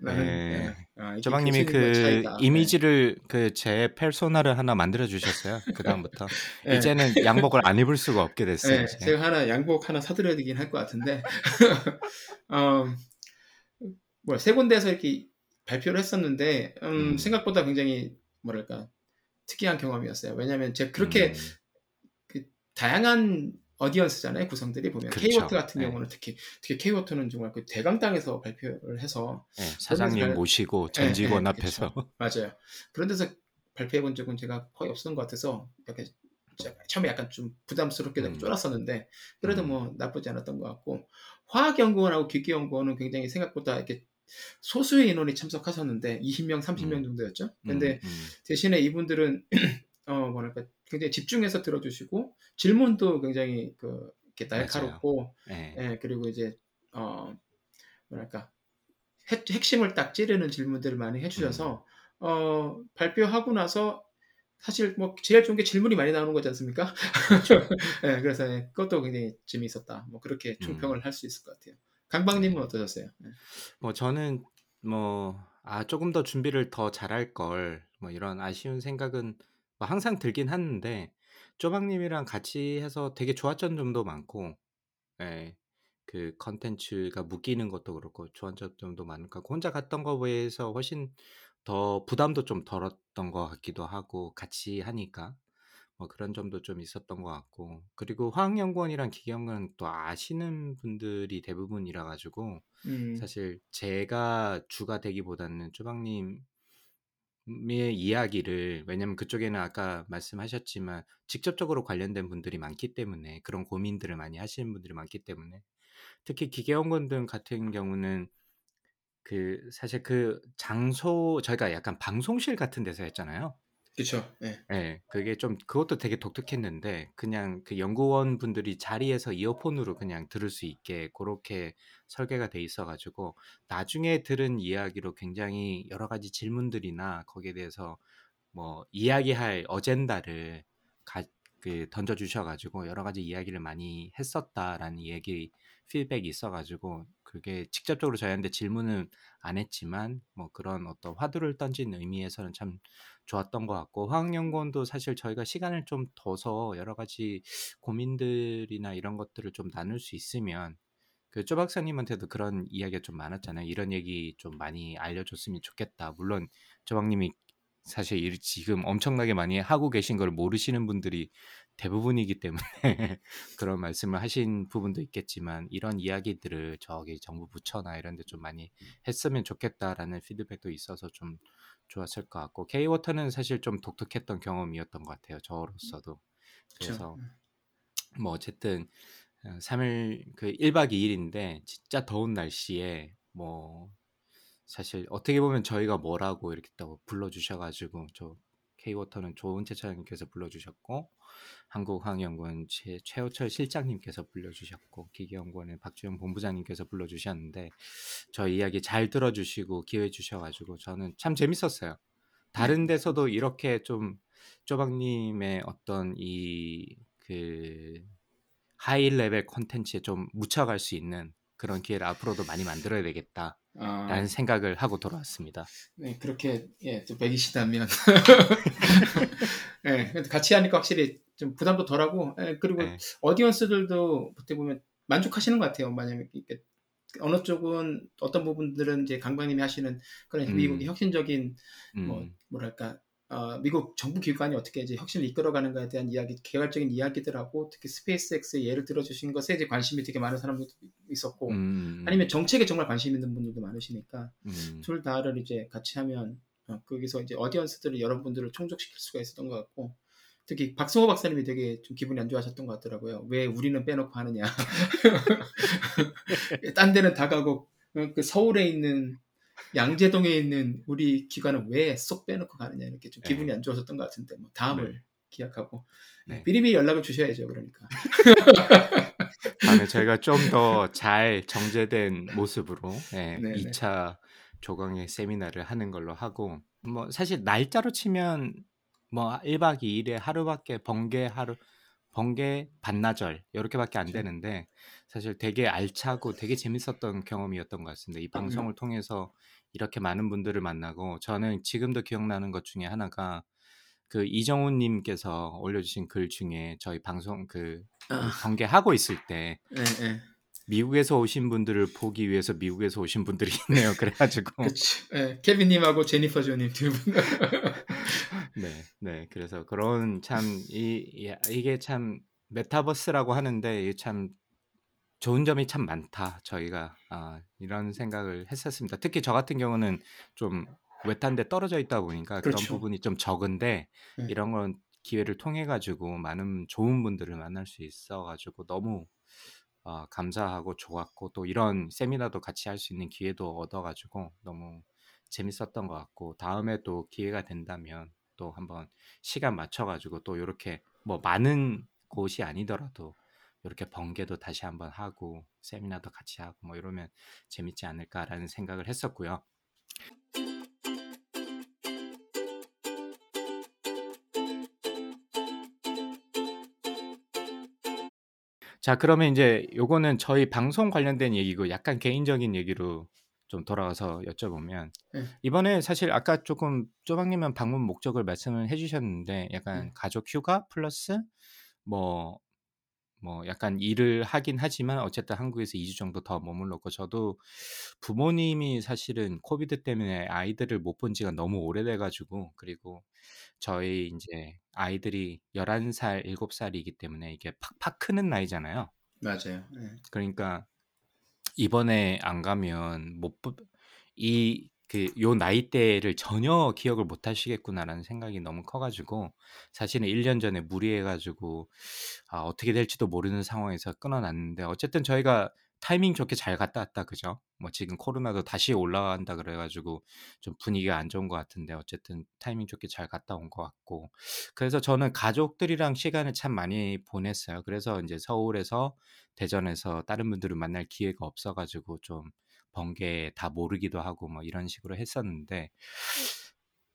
나는 네. 예. 아, 조박님이 그 차이다. 이미지를 그제 페르소나를 하나 만들어 주셨어요. [laughs] 그 다음부터 예. 이제는 양복을 안 입을 수가 없게 됐어요. 예, 이제. 제가 하나 양복 하나 사드려야 되긴 할 것 같은데 [laughs] 어, 뭐세 군데에서 이렇게 발표를 했었는데 음, 음. 생각보다 굉장히 뭐랄까 특이한 경험이었어요. 왜냐하면 제가 그렇게 음, 그 다양한 어디언스잖아요 구성들이 보면 그렇죠. K워터 같은 네. 경우는 특히 특히 K워터는 정말 그 대강당에서 발표를 해서 네, 사장님 발- 모시고 전 예, 직원 예, 앞에서 그쵸. 맞아요. 그런 데서 발표해 본 적은 제가 거의 없었던 것 같아서 이렇게 처음에 약간 좀 부담스럽게 음. 쫄았었는데 그래도 음. 뭐 나쁘지 않았던 것 같고 화학연구원하고 기계연구원은 굉장히 생각보다 이렇게 소수의 인원이 참석하셨는데 20명, 30명 음. 정도였죠. 근데 음, 음. 대신에 이분들은 [clears throat] 어 뭐랄까 굉장히 집중해서 들어주시고 질문도 굉장히 그 이렇게 날카롭고 네. 예, 그리고 이제 어 뭐랄까 핵, 핵심을 딱 찌르는 질문들을 많이 해주셔서 음. 어 발표하고 나서 사실 뭐 제일 좋은 게 질문이 많이 나오는 거지 않습니까? [laughs] 예, 그래서 예, 그것도 굉장히 재미있었다. 뭐 그렇게 음. 충평을 할수 있을 것 같아요. 강박님은 어떠셨어요? 예. 뭐 저는 뭐 아 조금 더 준비를 더 잘할 걸 뭐 이런 아쉬운 생각은 뭐 항상 들긴 하는데 쪼박님이랑 같이 해서 되게 좋았던 점도 많고 예. 그 컨텐츠가 묶이는 것도 그렇고 좋았던 점도 것 같고 혼자 갔던 거에 비해서 훨씬 더 부담도 좀 덜었던 것 같기도 하고 같이 하니까 뭐 그런 점도 좀 있었던 것 같고 그리고 화학연구원이랑 기계연구원 또 아시는 분들이 대부분이라 가지고 음, 사실 제가 주가 되기보다는 쪼박님 의 이야기를 왜냐면 그쪽에는 아까 말씀하셨지만 직접적으로 관련된 분들이 많기 때문에 그런 고민들을 많이 하시는 분들이 많기 때문에 특히 기계연구원 등 같은 경우는 그 사실 그 장소 저희가 약간 방송실 같은 데서 했잖아요. 그렇죠. 예. 예. 그게 좀 그것도 되게 독특했는데 그냥 그 연구원 분들이 자리에서 이어폰으로 그냥 들을 수 있게 고렇게 설계가 돼 있어 가지고 나중에 들은 이야기로 굉장히 여러 가지 질문들이나 거기에 대해서 뭐 이야기할 어젠다를 가, 그 던져 주셔 가지고 여러 가지 이야기를 많이 했었다라는 얘기 피드백이 있어 가지고 그게 직접적으로 저희한테 질문은 안 했지만 뭐 그런 어떤 화두를 던진 의미에서는 참 좋았던 것 같고 화학연구원도 사실 저희가 시간을 좀 둬서 여러 가지 고민들이나 이런 것들을 좀 나눌 수 있으면 그쪼 박사님한테도 그런 이야기가 좀 많았잖아요. 이런 얘기 좀 많이 알려줬으면 좋겠다. 물론 쪼 박님이 사실 일- 지금 엄청나게 많이 하고 계신 걸 모르시는 분들이 대부분이기 때문에 [laughs] 그런 말씀을 하신 부분도 있겠지만 이런 이야기들을 저기 정부 부처나 이런 데 좀 많이 했으면 좋겠다라는 피드백도 있어서 좀 좋았을 것 같고 K-워터는 사실 좀 독특했던 경험이었던 것 같아요. 저로서도. 그래서 그렇죠. 뭐 어쨌든 3일 그 1박 2일인데 진짜 더운 날씨에 뭐 사실 어떻게 보면 저희가 뭐라고 이렇게 또 불러 주셔 가지고 저 K-워터는 좋은 채 차장님께서 불러주셨고 한국항연구원 최, 최호철 실장님께서 불러주셨고 기계연구원의 박주영 본부장님께서 불러주셨는데 저희 이야기 잘 들어주시고 기회 주셔가지고 저는 참 재밌었어요. 다른 네. 데서도 이렇게 좀 쪼박님의 어떤 이 그 high level 콘텐츠에 좀 묻혀갈 수 있는 그런 기회를 앞으로도 많이 만들어야 되겠다 라는 아, 생각을 하고 돌아왔습니다. 네, 그렇게 예, 또 매기시다면 [laughs] 예, 같이 하니까 확실히 좀 부담도 덜하고 예, 그리고 네. audience들도 어떻게 보면 만족하시는 것 같아요. 만약에 어느 쪽은 어떤 부분들은 이제 강광님이 하시는 그런 음. 미국의 혁신적인 뭐 음, 뭐랄까 어, 미국 정부 기관이 어떻게 이제 혁신을 이끌어가는가에 대한 이야기, 개괄적인 이야기들하고 특히 스페이스X의 예를 들어주신 것에 이제 관심이 되게 많은 사람들도 있었고 음, 아니면 정책에 정말 관심 있는 분들도 많으시니까 음, 둘 다를 이제 같이 하면 어, 거기서 이제 어디언스들을 여러분들을 충족시킬 수가 있었던 것 같고 특히 박승호 박사님이 되게 좀 기분이 안 좋아하셨던 것 같더라고요. 왜 우리는 빼놓고 하느냐. [laughs] 딴 데는 다 가고 어, 그 서울에 있는 양재동에 있는 우리 기관은 왜 쏙 빼놓고 가느냐 이렇게 좀 기분이 네. 안 좋아졌던 것 같은데 뭐 다음을 기약하고 네. 미리미리 연락을 주셔야죠. 그러니까. [laughs] 다음에 저희가 좀 더 잘 정제된 모습으로 예, 네, 네. 2차 조강의 세미나를 하는 걸로 하고 뭐 사실 날짜로 치면 뭐 1박 2일에 하루밖에 번개 하루 번개 반나절 이렇게밖에 안 그렇죠. 되는데 사실 되게 알차고 되게 재밌었던 경험이었던 것 같습니다. 음. 이 방송을 통해서 이렇게 많은 분들을 만나고 저는 지금도 기억나는 것 중에 하나가 그 이정훈 님께서 올려주신 글 중에 저희 방송 그 아, 번개 하고 있을 때 예, 예. 미국에서 오신 분들을 보기 위해서 미국에서 오신 분들이 [laughs] 있네요. 그래가지고 그치. 예, 케빈 님하고 제니퍼 조님 두 분. [laughs] 네, 네. 그래서 그런 참 이 이게 참 메타버스라고 하는데 참 좋은 점이 참 많다. 저희가 아, 이런 생각을 했었습니다. 특히 저 같은 경우는 좀 외딴데 떨어져 있다 보니까 그런 그렇죠. 부분이 좀 적은데 네. 이런 건 기회를 통해 가지고 많은 좋은 분들을 만날 수 있어 가지고 너무 어, 감사하고 좋았고 또 이런 세미나도 같이 할 수 있는 기회도 얻어 가지고 너무 재밌었던 것 같고 다음에 또 기회가 된다면 또 한번 시간 맞춰 가지고 또 이렇게 뭐 많은 곳이 아니더라도 이렇게 번개도 다시 한번 하고 세미나도 같이 하고 뭐 이러면 재밌지 않을까라는 생각을 했었고요. 자, 그러면 이제 요거는 저희 방송 관련된 얘기고 약간 개인적인 얘기로 좀 돌아와서 여쭤보면 네. 이번에 사실 아까 조금 쪼박님은 방문 목적을 말씀을 해주셨는데 약간 네. 가족 휴가 플러스 뭐 뭐 약간 일을 하긴 하지만 어쨌든 한국에서 2주 정도 더 머물렀고 저도 부모님이 사실은 코비드 때문에 아이들을 못 본 지가 너무 오래돼 가지고 그리고 저희 이제 아이들이 11살, 7살이기 때문에 이게 팍팍 크는 나이잖아요. 맞아요. 예. 그러니까 이번에 안 가면 못 이 그 요 나이대를 전혀 기억을 못 하시겠구나라는 생각이 너무 커 가지고 사실은 1 년 전에 무리해 가지고 아, 어떻게 될지도 모르는 상황에서 끊어 놨는데 어쨌든 저희가 타이밍 좋게 잘 갔다 왔다 그죠? 뭐 지금 코로나도 다시 올라간다 그래 가지고 좀 분위기가 안 좋은 것 같은데 어쨌든 타이밍 좋게 잘 갔다 온 것 같고 그래서 저는 가족들이랑 시간을 참 많이 보냈어요. 그래서 이제 서울에서 대전에서 다른 분들을 만날 기회가 없어 가지고 좀 번개 다 모르기도 하고 뭐 이런 식으로 했었는데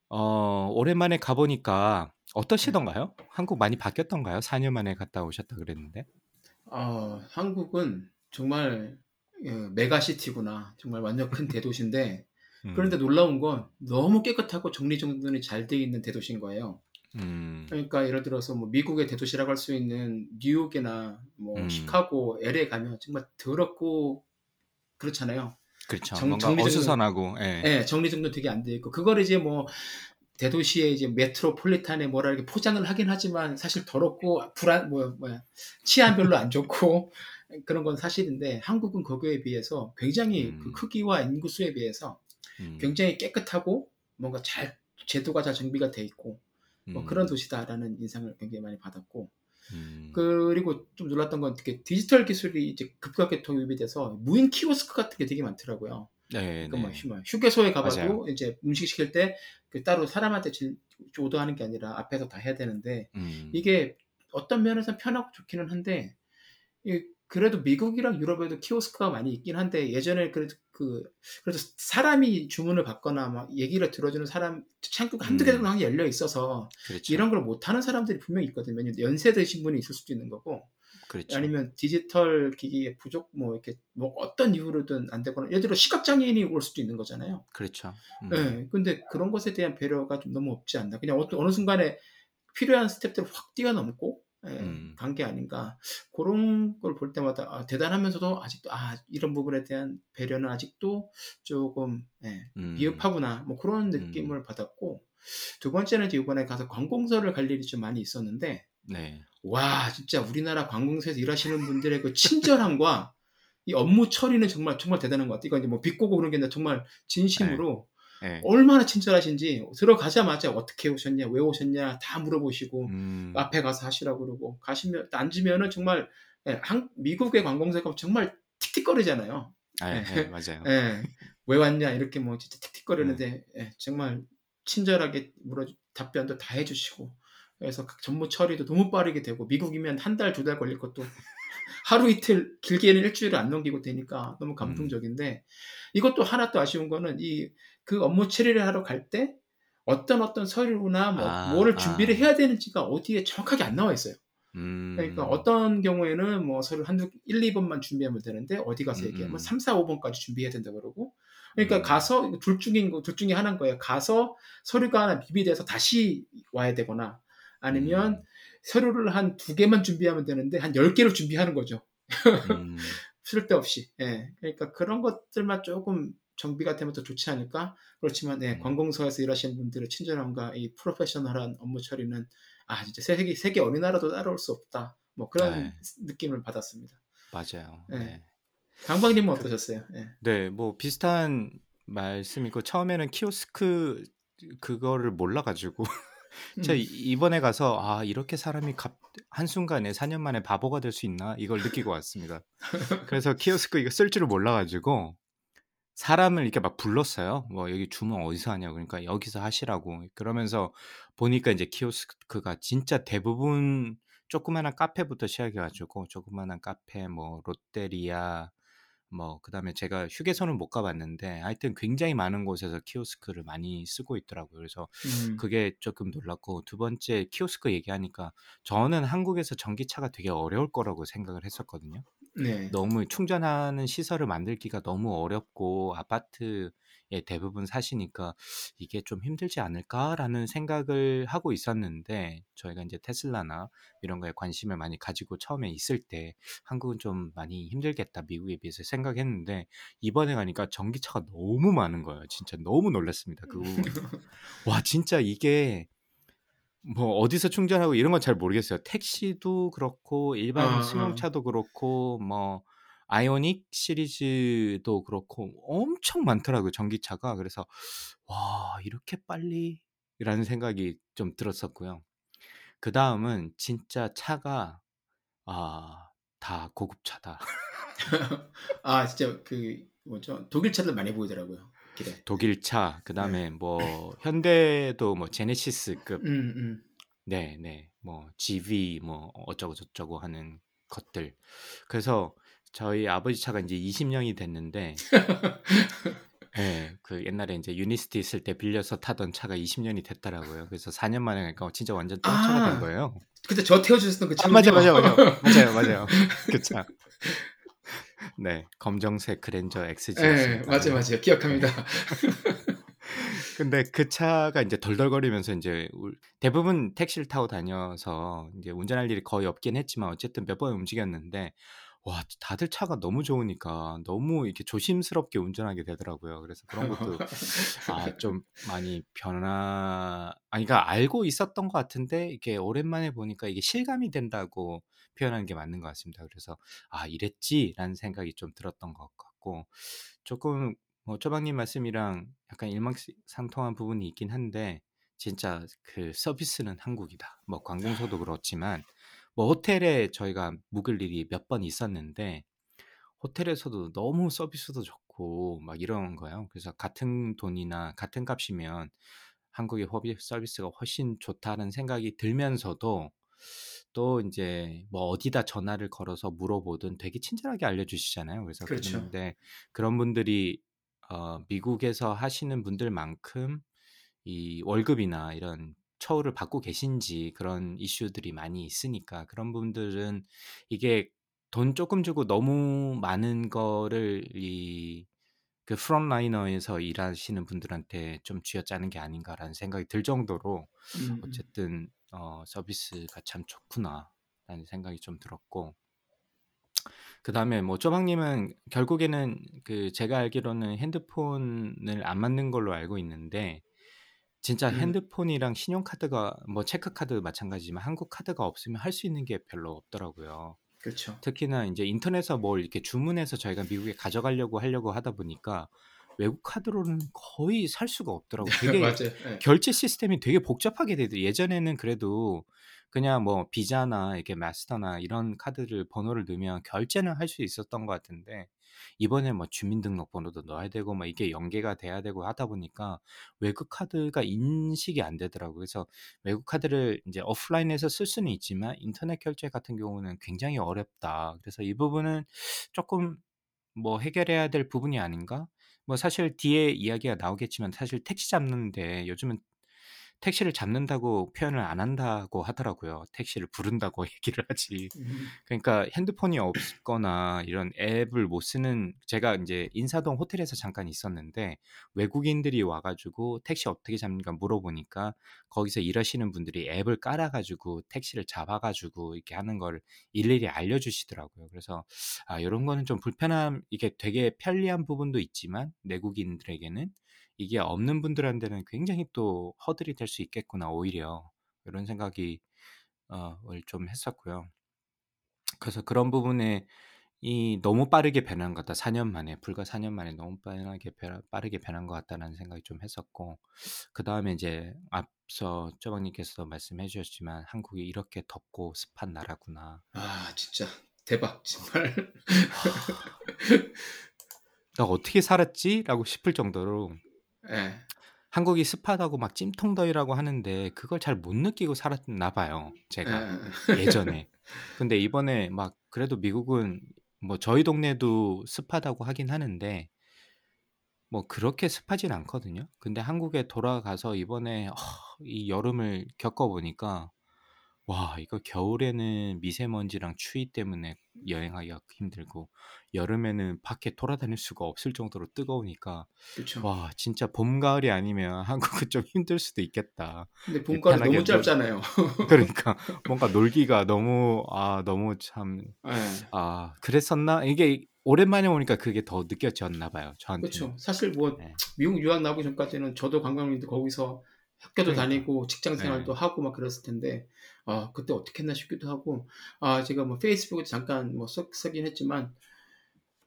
어 오랜만에 가보니까 어떠시던가요? 한국 많이 바뀌었던가요? 4년 만에 갔다 오셨다 그랬는데. 어, 한국은 정말 예, 메가시티구나. 정말 완전 큰 [laughs] 대도시인데 음, 그런데 놀라운 건 너무 깨끗하고 정리정돈이 잘 돼 있는 대도시인 거예요. 음, 그러니까 예를 들어서 뭐 미국의 대도시라고 할 수 있는 뉴욕이나 뭐 음. 시카고, LA 가면 정말 더럽고 그렇잖아요. 그렇죠. 정- 뭔가 정리정돈- 어수선하고, 예. 예, 정리정돈 되게 안 돼 있고 그걸 이제 뭐 대도시의 이제 메트로폴리탄에 뭐라 이렇게 포장을 하긴 하지만 사실 더럽고 불안 뭐 뭐야 치안 별로 안 좋고 [laughs] 그런 건 사실인데 한국은 거기에 비해서 굉장히 음. 그 크기와 인구수에 비해서 음, 굉장히 깨끗하고 뭔가 잘 제도가 잘 정비가 돼 있고 뭐 음, 그런 도시다라는 인상을 굉장히 많이 받았고 음, 그리고 좀 놀랐던 건 디지털 기술이 이제 급격하게 도입이 돼서 무인 키오스크 같은 게 되게 많더라고요. 네, 그러니까 뭐 네. 휴- 휴게소에 가봐도 맞아요. 이제 음식 시킬 때그 따로 사람한테 질- 오더하는 게 아니라 앞에서 다 해야 되는데 음, 이게 어떤 면에서 편하고 좋기는 한데 이- 그래도 미국이랑 유럽에도 키오스크가 많이 있긴 한데 예전에 그래도 그 그래도 사람이 주문을 받거나 막 얘기를 들어주는 사람 창구가 한두 음. 개도 음. 열려 있어서 그렇죠. 이런 걸 못하는 사람들이 분명히 있거든요. 연세 드신 분이 있을 수도 있는 거고 그렇죠. 아니면 디지털 기기의 부족 뭐 이렇게 뭐 어떤 이유로든 안 되거나 예를 들어 시각 장애인이 올 수도 있는 거잖아요. 그렇죠. 음, 예. 근데 그런 것에 대한 배려가 좀 너무 없지 않나. 그냥 어느 순간에 필요한 스텝들을 확 뛰어넘고 예, 음. 간게 아닌가. 그런 걸 볼 때마다 아, 대단하면서도 아직도 아 이런 부분에 대한 배려는 아직도 조금 예, 음, 미흡하구나. 뭐 그런 느낌을 받았고 두 번째는 이제 이번에 가서 관공서를 갈 일이 좀 많이 있었는데 네. 와 진짜 우리나라 관공서에서 일하시는 분들의 그 친절함과 이 업무 처리는 정말 정말 대단한 것 같아요. 이거 이제 뭐 비꼬고 그런 게 아니라 정말 진심으로 네. 얼마나 친절하신지 들어가자마자 어떻게 오셨냐, 왜 오셨냐 다 물어보시고 음, 앞에 가서 하시라고 그러고 가시면 앉으면은 정말 예, 한- 미국의 관공서가 정말 틱틱거리잖아요. 아, 예. 네, 맞아요. 예, 왜 왔냐 이렇게 뭐 진짜 틱틱거리는데 네. 예, 정말 친절하게 물어 답변도 다 해주시고 그래서 각 전무 처리도 너무 빠르게 되고 미국이면 한 달 두 달 걸릴 것도 [laughs] 하루 이틀 길게는 일주일을 안 넘기고 되니까 너무 감동적인데 이것도 하나 또 아쉬운 거는 이 그 업무 처리를 하러 갈 때 어떤 어떤 서류나 뭐 아, 뭐를 아. 준비를 해야 되는지가 어디에 정확하게 안 나와 있어요. 음, 그러니까 어떤 경우에는 뭐 서류 한두 1, 2번만 준비하면 되는데 어디 가서 음, 얘기하면 음. 3, 4, 5번까지 준비해야 된다 그러고 그러니까 음. 가서 둘 중인 거, 둘 중에 하나인 거예요. 가서 서류가 하나 미비돼서 다시 와야 되거나 아니면 음. 서류를 한 두 개만 준비하면 되는데 한 10개를 준비하는 거죠. 음, [laughs] 쓸데없이. 예. 그러니까 그런 것들만 조금 정비가 되면 더 좋지 않을까? 그렇지만 네, 음. 관공서에서 일하시는 분들의 친절함과 이 프로페셔널한 업무 처리는 아 진짜 세계 세계 어느 나라도 따라올 수 없다. 뭐 그런 네. 느낌을 받았습니다. 맞아요. 네. 네. 강박님은 어떠셨어요? 예. 네, 뭐 비슷한 말씀이고 처음에는 키오스크 그거를 몰라가지고 [laughs] 제가 음. 이- 이번에 가서 아 이렇게 사람이 갑 한순간에 4년 만에 바보가 될 수 있나 이걸 느끼고 왔습니다. 그래서 키오스크 이거 쓸 줄을 몰라가지고 사람을 이렇게 막 불렀어요. 뭐 여기 주문 어디서 하냐고 그러니까 여기서 하시라고 그러면서 보니까 이제 키오스크가 진짜 대부분 조그마한 카페부터 시작해 가지고 조그마한 카페 뭐 롯데리아 뭐 그다음에 제가 휴게소는 못 가 봤는데 하여튼 굉장히 많은 곳에서 키오스크를 많이 쓰고 있더라고요. 그래서 음. 그게 조금 놀랐고 두 번째 키오스크 얘기하니까 저는 한국에서 전기차가 되게 어려울 거라고 생각을 했었거든요. 네. 너무 충전하는 시설을 만들기가 너무 어렵고 아파트에 대부분 사시니까 이게 좀 힘들지 않을까라는 생각을 하고 있었는데 저희가 이제 테슬라나 이런 거에 관심을 많이 가지고 처음에 있을 때 한국은 좀 많이 힘들겠다 미국에 비해서 생각했는데 이번에 가니까 전기차가 너무 많은 거예요. 진짜 너무 놀랐습니다. 그 부분. [laughs] 와 진짜 이게 뭐 어디서 충전하고 이런 건 잘 모르겠어요. 택시도 그렇고 일반 아, 아. 승용차도 그렇고 뭐 아이오닉 시리즈도 그렇고 엄청 많더라고요 전기차가. 그래서 와 이렇게 빨리라는 생각이 좀 들었었고요. 그 다음은 진짜 차가 아 다 고급차다. [laughs] 아 진짜 그 뭐죠 독일 차들 많이 보이더라고요. 독일차 그 다음에 뭐 현대도 뭐 제네시스급 음, 음. 네, 네. 뭐 GV 뭐 어쩌고 저쩌고 하는 것들. 그래서 저희 아버지 차가 이제 20년이 됐는데 예, [laughs] 그 옛날에 이제 유니스티 있을 때 빌려서 타던 차가 20년이 됐더라고요. 그래서 4년 만에 가니까 진짜 완전 새 차가 된 아, 거예요. 그때 저 태워주셨던 그 아, 차군요. 맞아, 맞아, 맞아, 맞아요, 맞아요. 그 차. 네, 검정색 그랜저 예, XG였습니다. 맞아요, 네. 맞아요. 기억합니다. [laughs] 근데 그 차가 이제 덜덜거리면서 이제 울- 대부분 택시를 타고 다녀서 이제 운전할 일이 거의 없긴 했지만 어쨌든 몇 번 움직였는데 와 다들 차가 너무 좋으니까 너무 이렇게 조심스럽게 운전하게 되더라고요. 그래서 그런 것도 [laughs] 아 좀 많이 변화 아니 그러니까 알고 있었던 것 같은데 이게 오랜만에 보니까 이게 실감이 된다고 표현하는 게 맞는 것 같습니다. 그래서 '아 이랬지.'라는 생각이 좀 들었던 것 같고 조금 뭐 쪼박님 말씀이랑 약간 일맥상통한 부분이 있긴 한데 진짜 그 서비스는 한국이다. 뭐 관공서도 그렇지만 뭐 호텔에 저희가 묵을 일이 몇 번 있었는데 호텔에서도 너무 서비스도 좋고 막 이런 거예요. 그래서 같은 돈이나 같은 값이면 한국의 서비스가 훨씬 좋다는 생각이 들면서도 또 인제 뭐 어디다 전화를 걸어서 물어보든 되게 친절하게 알려주시잖아요. 그래서 그렇죠. 그런데 그런 분들이 어 미국에서 하시는 분들만큼 이 월급이나 이런 처우를 받고 계신지 그런 이슈들이 많이 있으니까 그런 분들은 이게 돈 조금 주고 너무 많은 거를 이 그 프론라이너에서 일하시는 분들한테 좀 쥐어짜는 게 아닌가라는 생각이 들 정도로 음음. 어쨌든 어 '서비스가 참 좋구나.'라는 생각이 좀 들었고 그 다음에 뭐 쪼박님은 결국에는 그 제가 알기로는 핸드폰을 안 만든 걸로 알고 있는데 진짜 음. 핸드폰이랑 신용카드가 뭐 체크카드 마찬가지지만 한국 카드가 없으면 할 수 있는 게 별로 없더라고요. 그렇죠. 특히나 인제 인터넷에서 뭘 이렇게 주문해서 저희가 미국에 가져가려고 하려고 하다 보니까 외국 카드로는 거의 살 수가 없더라고요. [laughs] 되게 맞아요. 예. 결제 시스템이 되게 복잡하게 되더 예전에는 그래도 그냥 뭐 비자나 이렇게 마스터나 이런 카드를 번호를 넣으면 결제는 할 수 있었던 것 같은데 이번에 뭐 주민등록번호도 넣어야 되고 막 이게 연계가 돼야 되고 하다 보니까 외국 카드가 인식이 안 되더라고요. 그래서 외국 카드를 인제 오프라인에서 쓸 수는 있지만 인터넷 결제 같은 경우는 굉장히 어렵다. 그래서 이 부분은 쪼끔 뭐 해결해야 될 부분이 아닌가? 뭐 사실 뒤에 이야기가 나오겠지만 사실 택시 잡는데 요즘은 택시를 잡는다고 표현을 안 한다고 하더라고요. 택시를 부른다고 [laughs] 얘기를 하지. 음. 그러니까 핸드폰이 없거나 이런 앱을 못 쓰는 제가 인제 인사동 호텔에서 잠깐 있었는데 외국인들이 와 가지고 택시 어떻게 잡는가 물어보니까 거기서 일하시는 분들이 앱을 깔아 가지고 택시를 잡아 가지고 이렇게 하는 걸 일일이 알려주시더라고요. 그래서 아 요런 거는 좀 불편함 이게 되게 편리한 부분도 있지만 내국인들에게는 이게 없는 분들한테는 굉장히 또 허들이 될 수 있겠구나 오히려. 요런 생각이 어을 좀 했었고요. 그래서 그런 부분에 이 '너무 빠르게 변한 것 같다. 4년 만에 불과 4년 만에 너무 빠르게 변 빠르게 변한 것 같다.'라는 생각이 좀 했었고 그 다음에 인제 앞서 쪼박님께서도 말씀해 주셨지만 '한국이 이렇게 덥고 습한 나라구나.' 아 진짜 대박 정말. [laughs] '나 어떻게 살았지?'라고 싶을 정도로 예. 한국이 습하다고 막 찜통더위라고 하는데 그걸 잘 못 느끼고 살았나 봐요, 제가 예예예. 예전에. [laughs] 근데 이번에 막 그래도 미국은 뭐 저희 동네도 습하다고 하긴 하는데 뭐 그렇게 습하진 않거든요. 근데 한국에 돌아가서 이번에 이 여름을 겪어 보니까 와 이거 겨울에는 미세먼지랑 추위 때문에 여행하기가 힘들고 여름에는 밖에 돌아다닐 수가 없을 정도로 뜨거우니까 그쵸. 와 진짜 봄, 가을이 아니면 [laughs] 한국은 좀 힘들 수도 있겠다. 근데 이 봄가을이 편하게 너무 놀 짧잖아요. [laughs] 그러니까 뭔가 놀기가 너무 아 너무 참 예. 아 그랬었나? 이게 오랜만에 오니까 그게 더 느껴졌나 봐요, 저한테는. 그쵸. 사실 뭐 네. 미국 유학 나오기 전까지는 저도 관광객인데 거기서 학교도 그러니까. 다니고 직장 생활도 네. 하고 막 그랬을 텐데 아 그때 어떻게 했나 싶기도 하고 아 제가 뭐 페이스북에 잠깐 뭐써 쓰긴 했지만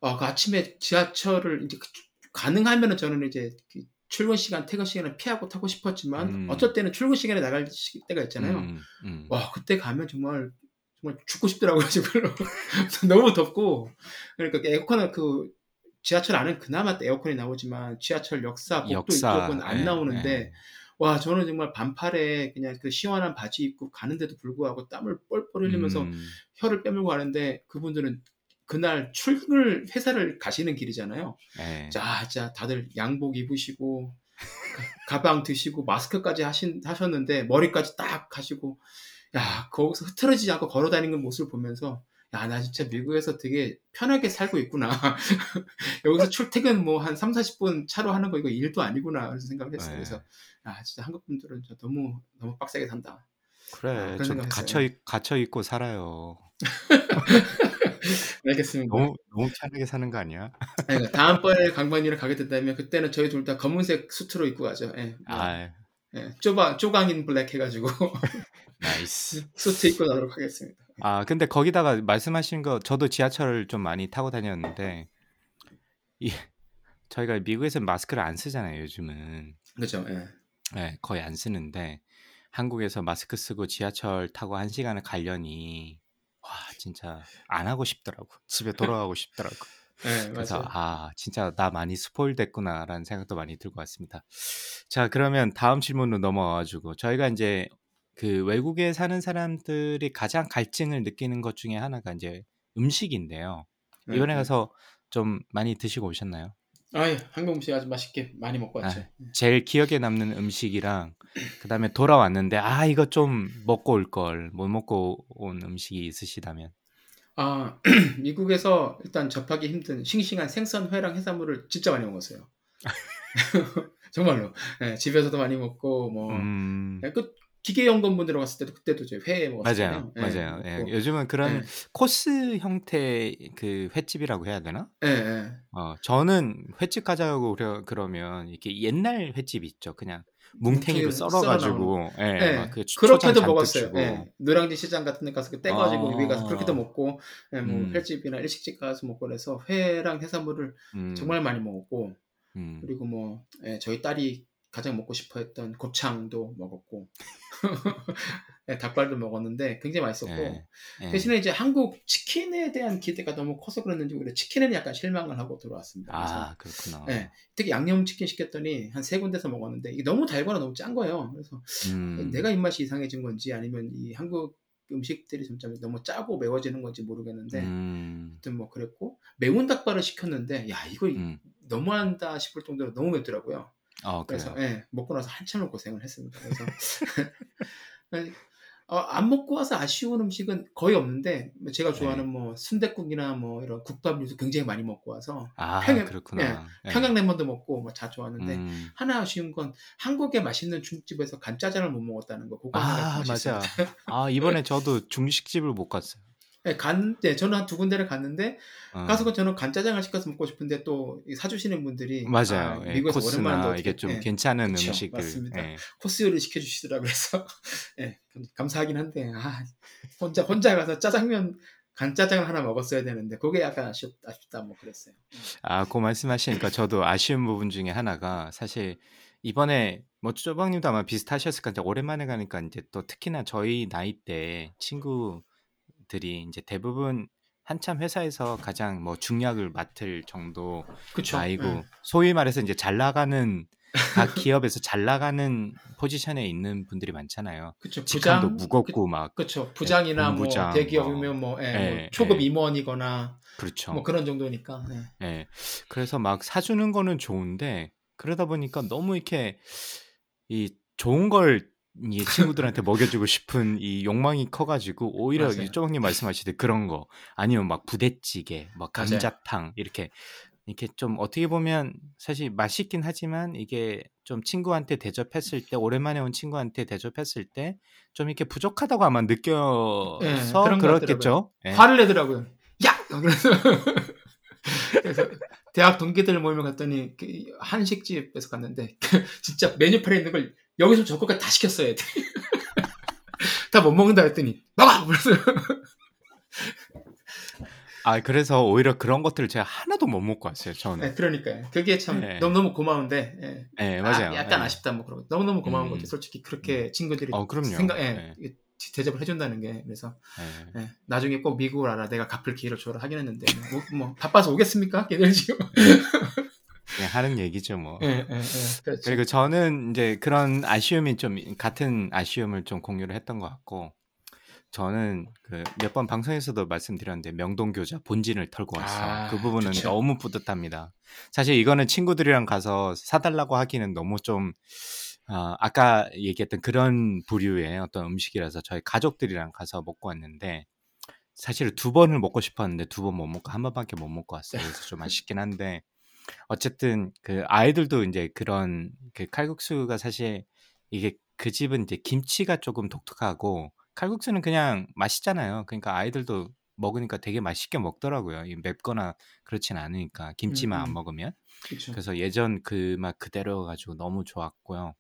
아 그 아침에 지하철을 인제 그 가능하면은 저는 이제 그 출근 시간, 퇴근 시간을 피하고 타고 싶었지만 음. 어쩔 때는 출근 시간에 나갈 시 때가 있잖아요. 음 음. 와 그때 가면 정말 정말 죽고 싶더라고요 정말로. [laughs] 너무 덥고 그러니까 그 에어컨은 그 지하철 안은 그나마 에어컨이 나오지만 지하철 역사, 복도 역사. 이쪽은 안예 나오는데 예. 와 저는 정말 반팔에 그냥 그 시원한 바지 입고 가는데도 불구하고 땀을 뻘뻘 흘리면서 음. 혀를 빼물고 가는데 그분들은 그날 출근을 회사를 가시는 길이잖아요. 예. 자 진짜 다들 양복 입으시고 가 가방 드시고 마스크까지 하신 하셨는데 머리까지 딱 하시고 야 거기서 흐트러지지 않고 걸어 다니는 모습을 보면서 ' 야 나 진짜 미국에서 되게 편하게 살고 있구나. [laughs] 여기서 출퇴근 뭐 한 30-40분 차로 하는 거 이거 일도 아니구나.' 그런 생각을 했어요. 예. 그래서 '야 진짜 한국 분들은 진짜 너무, 너무 빡세게 산다.' 아 그래. 전 생각을 갇혀. 있 갇혀 있고 살아요. [laughs] 알겠습니다. 너무 너무 편하게 사는 거 아니야? 네, 다음번에 강박이랑 가게 된다면 그때는 저희 둘 다 검은색 수트로 입고 가죠. 예, 뭐, 아, 예, 쪼바 쪼강 in black 해가지고 [laughs] nice. 수트 입고 나도록 하겠습니다. 아, 근데 거기다가 말씀하신 거 저도 지하철을 좀 많이 타고 다녔는데 이 [laughs] 저희가 미국에서 마스크를 안 쓰잖아요, 요즘은. 그렇죠. 예. 네, 거의 안 쓰는데 한국에서 마스크 쓰고 지하철 타고 한 시간을 가려니 와, 진짜 안 하고 싶더라고. 집에 돌아가고 [laughs] 싶더라고. 예, 그래서 맞아요. 아, 진짜 나 많이 스포일 됐구나라는 생각도 많이 들고 왔습니다. 자, 그러면 다음 질문으로 넘어와 가지고 저희가 이제 그 외국에 사는 사람들이 가장 갈증을 느끼는 것 중에 하나가 이제 음식인데요. 예, 이번에 예. 가서 좀 많이 드시고 오셨나요? 아이, 한국 음식 아주 맛있게 많이 먹고 아, 왔죠. 예. 제일 기억에 남는 음식이랑 그다음에 돌아왔는데 아, 이거 좀 먹고 올 걸. 못 먹고 온 음식이 있으시다면. 아, [clears throat] 미국에서 일단 접하기 힘든 싱싱한 생선, 회랑 해산물을 진짜 많이 먹었어요. [laughs] [laughs] 정말로. 예, 집에서도 많이 먹고 뭐 음. 예, 그 기계연금분 들어갔을 때도 그때도 이제 회 맞아요. 먹었잖아요. 맞아요. 예, 먹고. 요즘은 그런 예, 코스 형태 그 횟집이라고 해야 되나? 예, 예. 어, 저는 횟집 가자고 그러, 그러면 이렇게 옛날 횟집 있죠. 그냥 뭉탱이로 뭉탱이로 썰어 썰어 가지고 예, 예, 막그 그렇게도 먹었어요. 예, 노량진 시장 같은 데 가서 그 떼가지고 여기 가서 그렇게도 아. 먹고, 예, 뭐 음. 횟집이나 일식집 가서 먹고 그래서 회랑 해산물을 음. 정말 많이 먹었고, 음. 그리고 뭐 예, 저희 딸이 가장 먹고 싶어 했던 곱창도 먹었고, [laughs] 예, 닭발도 먹었는데 굉장히 맛있었고, 예. 예. 대신에 이제 한국 치킨에 대한 기대가 너무 커서 그랬는지 오히려 치킨에는 약간 실망을 하고 들어왔습니다. 그래서 아, 그렇구나. 예, 특히 양념치킨 시켰더니 한 세 군데서 먹었는데 이게 너무 달거나 너무 짠 거예요. 그래서 음. 내가 입맛이 이상해진 건지 아니면 이 한국 음식들이 점점 너무 짜고 매워지는 건지 모르겠는데 음. 아무튼 뭐 그랬고 매운 닭발을 시켰는데 야 이거 음. 너무한다 싶을 정도로 너무 맵더라고요. 어, 그래서. 예, 먹고 나서 한참을 고생을 했습니다. 그래서 [laughs] 어, 안 먹고 와서 아쉬운 음식은 거의 없는데 제가 좋아하는 네. 뭐 순댓국이나 뭐 이런 국밥류도 굉장히 많이 먹고 와서 아, 평양- 그렇구나. 예. 평양냉면도 먹고 뭐 다 좋아하는데 음. 하나 아쉬운 건 한국의 맛있는 중국집에서 간짜장을 못 먹었다는 거. 그거 아, 좀 맞아. [laughs] 아, 이번에 저도 중식집을 못 갔어요. 네, 간, 네, 저는 한 두 군데를 갔는데 어. 가서 저는 간짜장을 시켜서 먹고 싶은데 또 사주시는 분들이 맞아요. 아, 예, 미국에서 오랜만에 코스나 이게 좀 예, 괜찮은 그쵸, 음식들. 맞습니다. 예. 코스 요리 시켜주시더라고요. 그래서 [laughs] 예, 감사하긴 한데 아, 혼자 혼자 가서 짜장면 간짜장을 하나 먹었어야 되는데 그게 약간 아쉽, 아쉽다 뭐 그랬어요. 아, 그 말씀하시니까 저도 아쉬운 부분 중에 하나가 사실 이번에 뭐 쪼박님도 아마 비슷하셨을 것 같은데 오랜만에 가니까 이제 또 특히나 저희 나이 때 친구 들이 이제 대부분 한참 회사에서 가장 뭐 중약을 맡을 정도 그쵸? 나이고 예. 소위 말해서 이제 잘 나가는 각 [laughs] 기업에서 잘 나가는 포지션에 있는 분들이 많잖아요. 그쵸. 직함도 부장 무겁고 막 그쵸. 부장이나 뭐 본부장, 대기업이면 뭐, 예, 뭐 예, 초급 예. 임원이거나 그렇죠. 뭐 그런 정도니까. 예. 예. 그래서 막 사주는 거는 좋은데 그러다 보니까 너무 이렇게 이 좋은 걸 이 친구들한테 먹여주고 싶은 이 욕망이 커가지고 오히려 맞아요. 이 쪼박님 말씀하시듯 그런 거 아니면 막 부대찌개, 막 맞아요. 감자탕 이렇게 이렇게 좀 어떻게 보면 사실 맛있긴 하지만 이게 좀 친구한테 대접했을 때 오랜만에 온 친구한테 대접했을 때 좀 이렇게 부족하다고 아마 느껴서 것 그렇겠죠. 예. 화를 내더라고요. 야! 그래서 [laughs] 그래서 대학 동기들 모임을 갔더니 그 한식집에서 갔는데 [laughs] 진짜 메뉴판에 있는 걸 여기서 저거까지 다 시켰어요. 애들이. [laughs] 다못 먹는다 했더니 먹어! 그래서 아 그래서 오히려 그런 것들을 제가 하나도 못 먹고 왔어요. 저는. 네, 그러니까요. 그게 참 네. 너무 너무 고마운데 예. 예, 맞아요. 아, 약간 예. 아쉽다 뭐 그런 거. 너무 너무 고마운 음. 것 같아요. 솔직히 그렇게 친구들이 어, 그럼요. 생각 예, 예. 이게 대접을 해준다는 게 그래서 예. 예, 나중에 꼭 미국을 알아 내가 갚을 기회를 줘라 하긴 했는데 뭐, 뭐 바빠서 오겠습니까? 걔들 지금 [laughs] 그냥 하는 얘기죠, 뭐. 예, 예, 예. 그렇죠. 그리고 저는 이제 그런 아쉬움이 좀 같은 아쉬움을 좀 공유를 했던 것 같고 저는 그 몇 번 방송에서도 말씀드렸는데 명동 교자 본진을 털고 왔어요. 아, 그 부분은 좋죠. 너무 뿌듯합니다. 사실 이거는 친구들이랑 가서 사달라고 하기는 너무 좀 아, 아까 얘기했던 그런 부류의 어떤 음식이라서 저희 가족들이랑 가서 먹고 왔는데 사실 두 번을 먹고 싶었는데 두 번 못 먹고 한 번밖에 못 먹고 왔어요. 그래서 좀 아쉽긴 한데 어쨌든 그 아이들도 이제 그런 그 칼국수가 사실 이게 그 집은 이제 김치가 조금 독특하고 칼국수는 그냥 맛있잖아요. 그러니까 아이들도 먹으니까 되게 맛있게 먹더라고요. 이 맵거나 그렇진 않으니까 김치만 음, 안 음. 먹으면. 그쵸. 그래서 예전 그 맛 그대로 가지고 너무 좋았고요.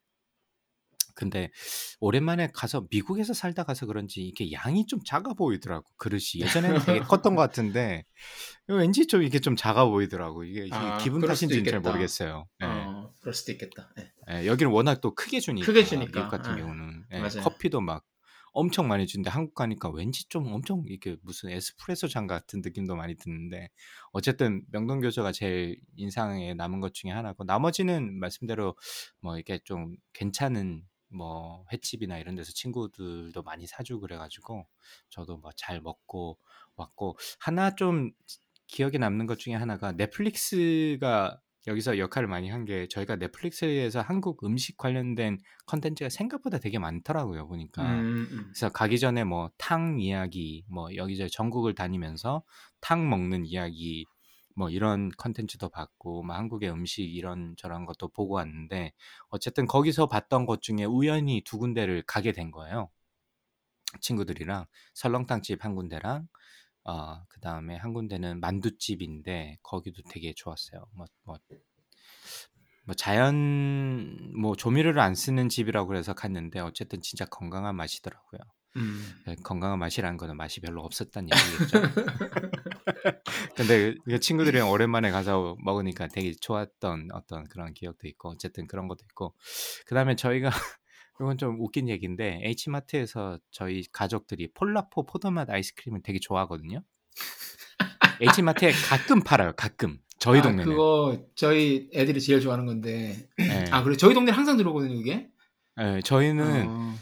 근데 오랜만에 가서 미국에서 살다 가서 그런지 이게 양이 좀 작아 보이더라고 그릇이 예전에는 되게 [laughs] 컸던 것 같은데 왠지 좀 이게 좀 작아 보이더라고 이게, 아, 기분 탓인지는 잘. 모르겠어요. 예. 어, 그럴 수도 있겠다. 예. 예, 여기는 워낙 또 크게 주니까 크게 주니까, 미국 같은 예. 경우는. 커피도 막 엄청 많이 주는데 한국 가니까 왠지 좀 엄청 이게 무슨 에스프레소 잔 같은 느낌도 많이 드는데 어쨌든 명동 교조가 제일 인상에 남은 것 중에 하나고 나머지는 말씀대로 뭐 이게 좀 괜찮은 뭐 횟집이나 이런 데서 친구들도 많이 사주고 그래가지고 저도 뭐 잘 먹고 왔고 하나 좀 기억에 남는 것 중에 하나가 넷플릭스가 여기서 역할을 많이 한 게 저희가 넷플릭스에서 한국 음식 관련된 컨텐츠가 생각보다 되게 많더라고요 보니까 음, 음. 그래서 가기 전에 뭐 탕 이야기 뭐 여기저기 전국을 다니면서 탕 먹는 이야기 뭐 이런 컨텐츠도 봤고 뭐 한국의 음식 이런 저런 것도 보고 왔는데 어쨌든 거기서 봤던 것 중에 우연히 두 군데를 가게 된 거예요 친구들이랑 설렁탕집 한 군데랑 어, 그 다음에 한 군데는 만두집인데 거기도 되게 좋았어요. 뭐, 뭐, 뭐 자연 뭐 조미료를 안 쓰는 집이라고 그래서 갔는데 어쨌든 진짜 건강한 맛이더라고요. 음. 예, 건강한 맛이라는 거는 맛이 별로 없었다는 얘기겠죠. [laughs] 근데 그 친구들이랑 [laughs] 오랜만에 가서 먹으니까 되게 좋았던 어떤 그런 기억도 있고 어쨌든 그런 것도 있고 그 다음에 저희가 [laughs] 이건 좀 웃긴 얘기인데 H마트에서 저희 가족들이 폴라포 포도맛 아이스크림을 되게 좋아하거든요. H마트에 가끔 팔아요. 가끔 저희 아, 동네는. 그거 저희 애들이 제일 좋아하는 건데. 예. 아, 그래. 저희 동네 항상 들어오거든요, 그게. 예, 저희는 어.